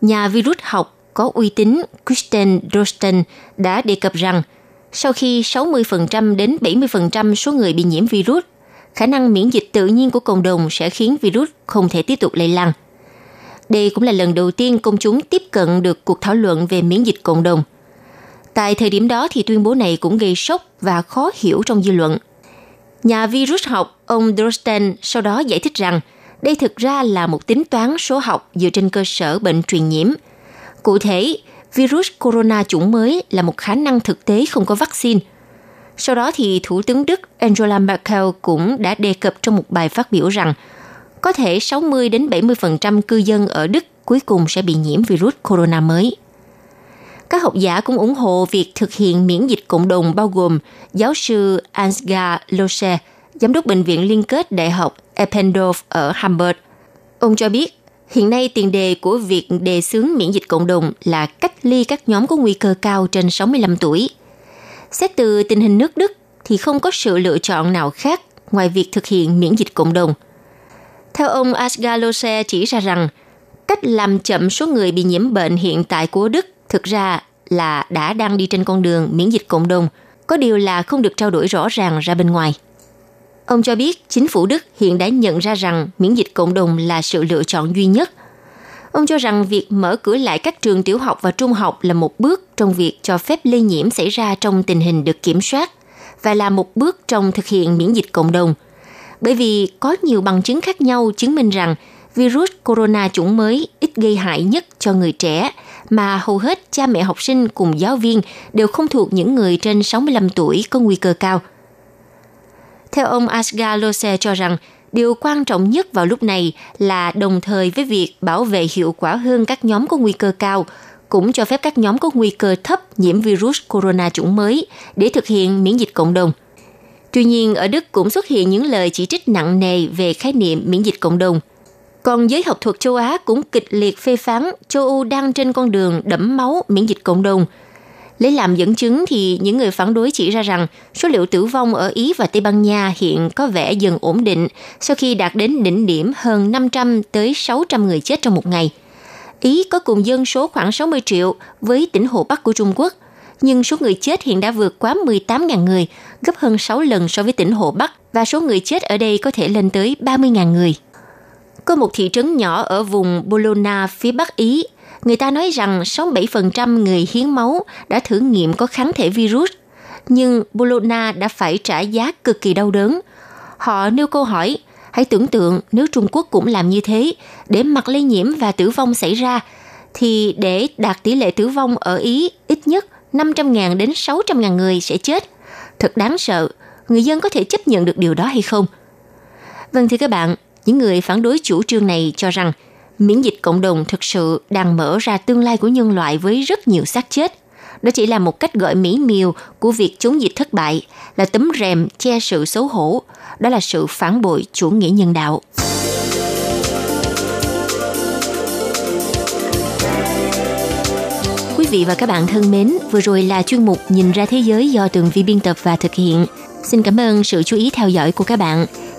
nhà virus học có uy tín Kristen Drosten đã đề cập rằng sau khi 60% đến 70% số người bị nhiễm virus, khả năng miễn dịch tự nhiên của cộng đồng sẽ khiến virus không thể tiếp tục lây lan. Đây cũng là lần đầu tiên công chúng tiếp cận được cuộc thảo luận về miễn dịch cộng đồng. Tại thời điểm đó thì tuyên bố này cũng gây sốc và khó hiểu trong dư luận. Nhà virus học ông Drosten sau đó giải thích rằng đây thực ra là một tính toán số học dựa trên cơ sở bệnh truyền nhiễm. Cụ thể, virus corona chủng mới là một khả năng thực tế không có vaccine. Sau đó thì Thủ tướng Đức Angela Merkel cũng đã đề cập trong một bài phát biểu rằng có thể 60 đến 70% cư dân ở Đức cuối cùng sẽ bị nhiễm virus corona mới. Các học giả cũng ủng hộ việc thực hiện miễn dịch cộng đồng bao gồm giáo sư Ansgar Lose, giám đốc bệnh viện liên kết đại học Eppendorf ở Hamburg. Ông cho biết, hiện nay tiền đề của việc đề xướng miễn dịch cộng đồng là cách ly các nhóm có nguy cơ cao trên 65 tuổi. Xét từ tình hình nước Đức thì không có sự lựa chọn nào khác ngoài việc thực hiện miễn dịch cộng đồng. Theo ông Asgalose chỉ ra rằng, cách làm chậm số người bị nhiễm bệnh hiện tại của Đức thực ra là đã đang đi trên con đường miễn dịch cộng đồng, có điều là không được trao đổi rõ ràng ra bên ngoài. Ông cho biết chính phủ Đức hiện đã nhận ra rằng miễn dịch cộng đồng là sự lựa chọn duy nhất. Ông cho rằng việc mở cửa lại các trường tiểu học và trung học là một bước trong việc cho phép lây nhiễm xảy ra trong tình hình được kiểm soát và là một bước trong thực hiện miễn dịch cộng đồng. Bởi vì có nhiều bằng chứng khác nhau chứng minh rằng virus corona chủng mới ít gây hại nhất cho người trẻ mà hầu hết cha mẹ học sinh cùng giáo viên đều không thuộc những người trên 65 tuổi có nguy cơ cao – theo ông Asgar Lose cho rằng, điều quan trọng nhất vào lúc này là đồng thời với việc bảo vệ hiệu quả hơn các nhóm có nguy cơ cao, cũng cho phép các nhóm có nguy cơ thấp nhiễm virus corona chủng mới để thực hiện miễn dịch cộng đồng. Tuy nhiên, ở Đức cũng xuất hiện những lời chỉ trích nặng nề về khái niệm miễn dịch cộng đồng. Còn giới học thuật châu Á cũng kịch liệt phê phán châu Âu đang trên con đường đẫm máu miễn dịch cộng đồng – Lấy làm dẫn chứng thì những người phản đối chỉ ra rằng số liệu tử vong ở Ý và Tây Ban Nha hiện có vẻ dần ổn định sau khi đạt đến đỉnh điểm hơn 500 tới 600 người chết trong một ngày. Ý có cùng dân số khoảng 60 triệu với tỉnh Hồ Bắc của Trung Quốc, nhưng số người chết hiện đã vượt quá 18.000 người, gấp hơn 6 lần so với tỉnh Hồ Bắc và số người chết ở đây có thể lên tới 30.000 người. Có một thị trấn nhỏ ở vùng Bologna phía Bắc Ý người ta nói rằng 67% người hiến máu đã thử nghiệm có kháng thể virus, nhưng Bologna đã phải trả giá cực kỳ đau đớn. Họ nêu câu hỏi, hãy tưởng tượng nếu Trung Quốc cũng làm như thế, để mặt lây nhiễm và tử vong xảy ra, thì để đạt tỷ lệ tử vong ở Ý ít nhất 500.000 đến 600.000 người sẽ chết. Thật đáng sợ, người dân có thể chấp nhận được điều đó hay không? Vâng thưa các bạn, những người phản đối chủ trương này cho rằng miễn dịch cộng đồng thực sự đang mở ra tương lai của nhân loại với rất nhiều xác chết. Đó chỉ là một cách gọi mỹ miều của việc chống dịch thất bại, là tấm rèm che sự xấu hổ, đó là sự phản bội chủ nghĩa nhân đạo. Quý vị và các bạn thân mến, vừa rồi là chuyên mục Nhìn ra thế giới do Tường Vi biên tập và thực hiện. Xin cảm ơn sự chú ý theo dõi của các bạn.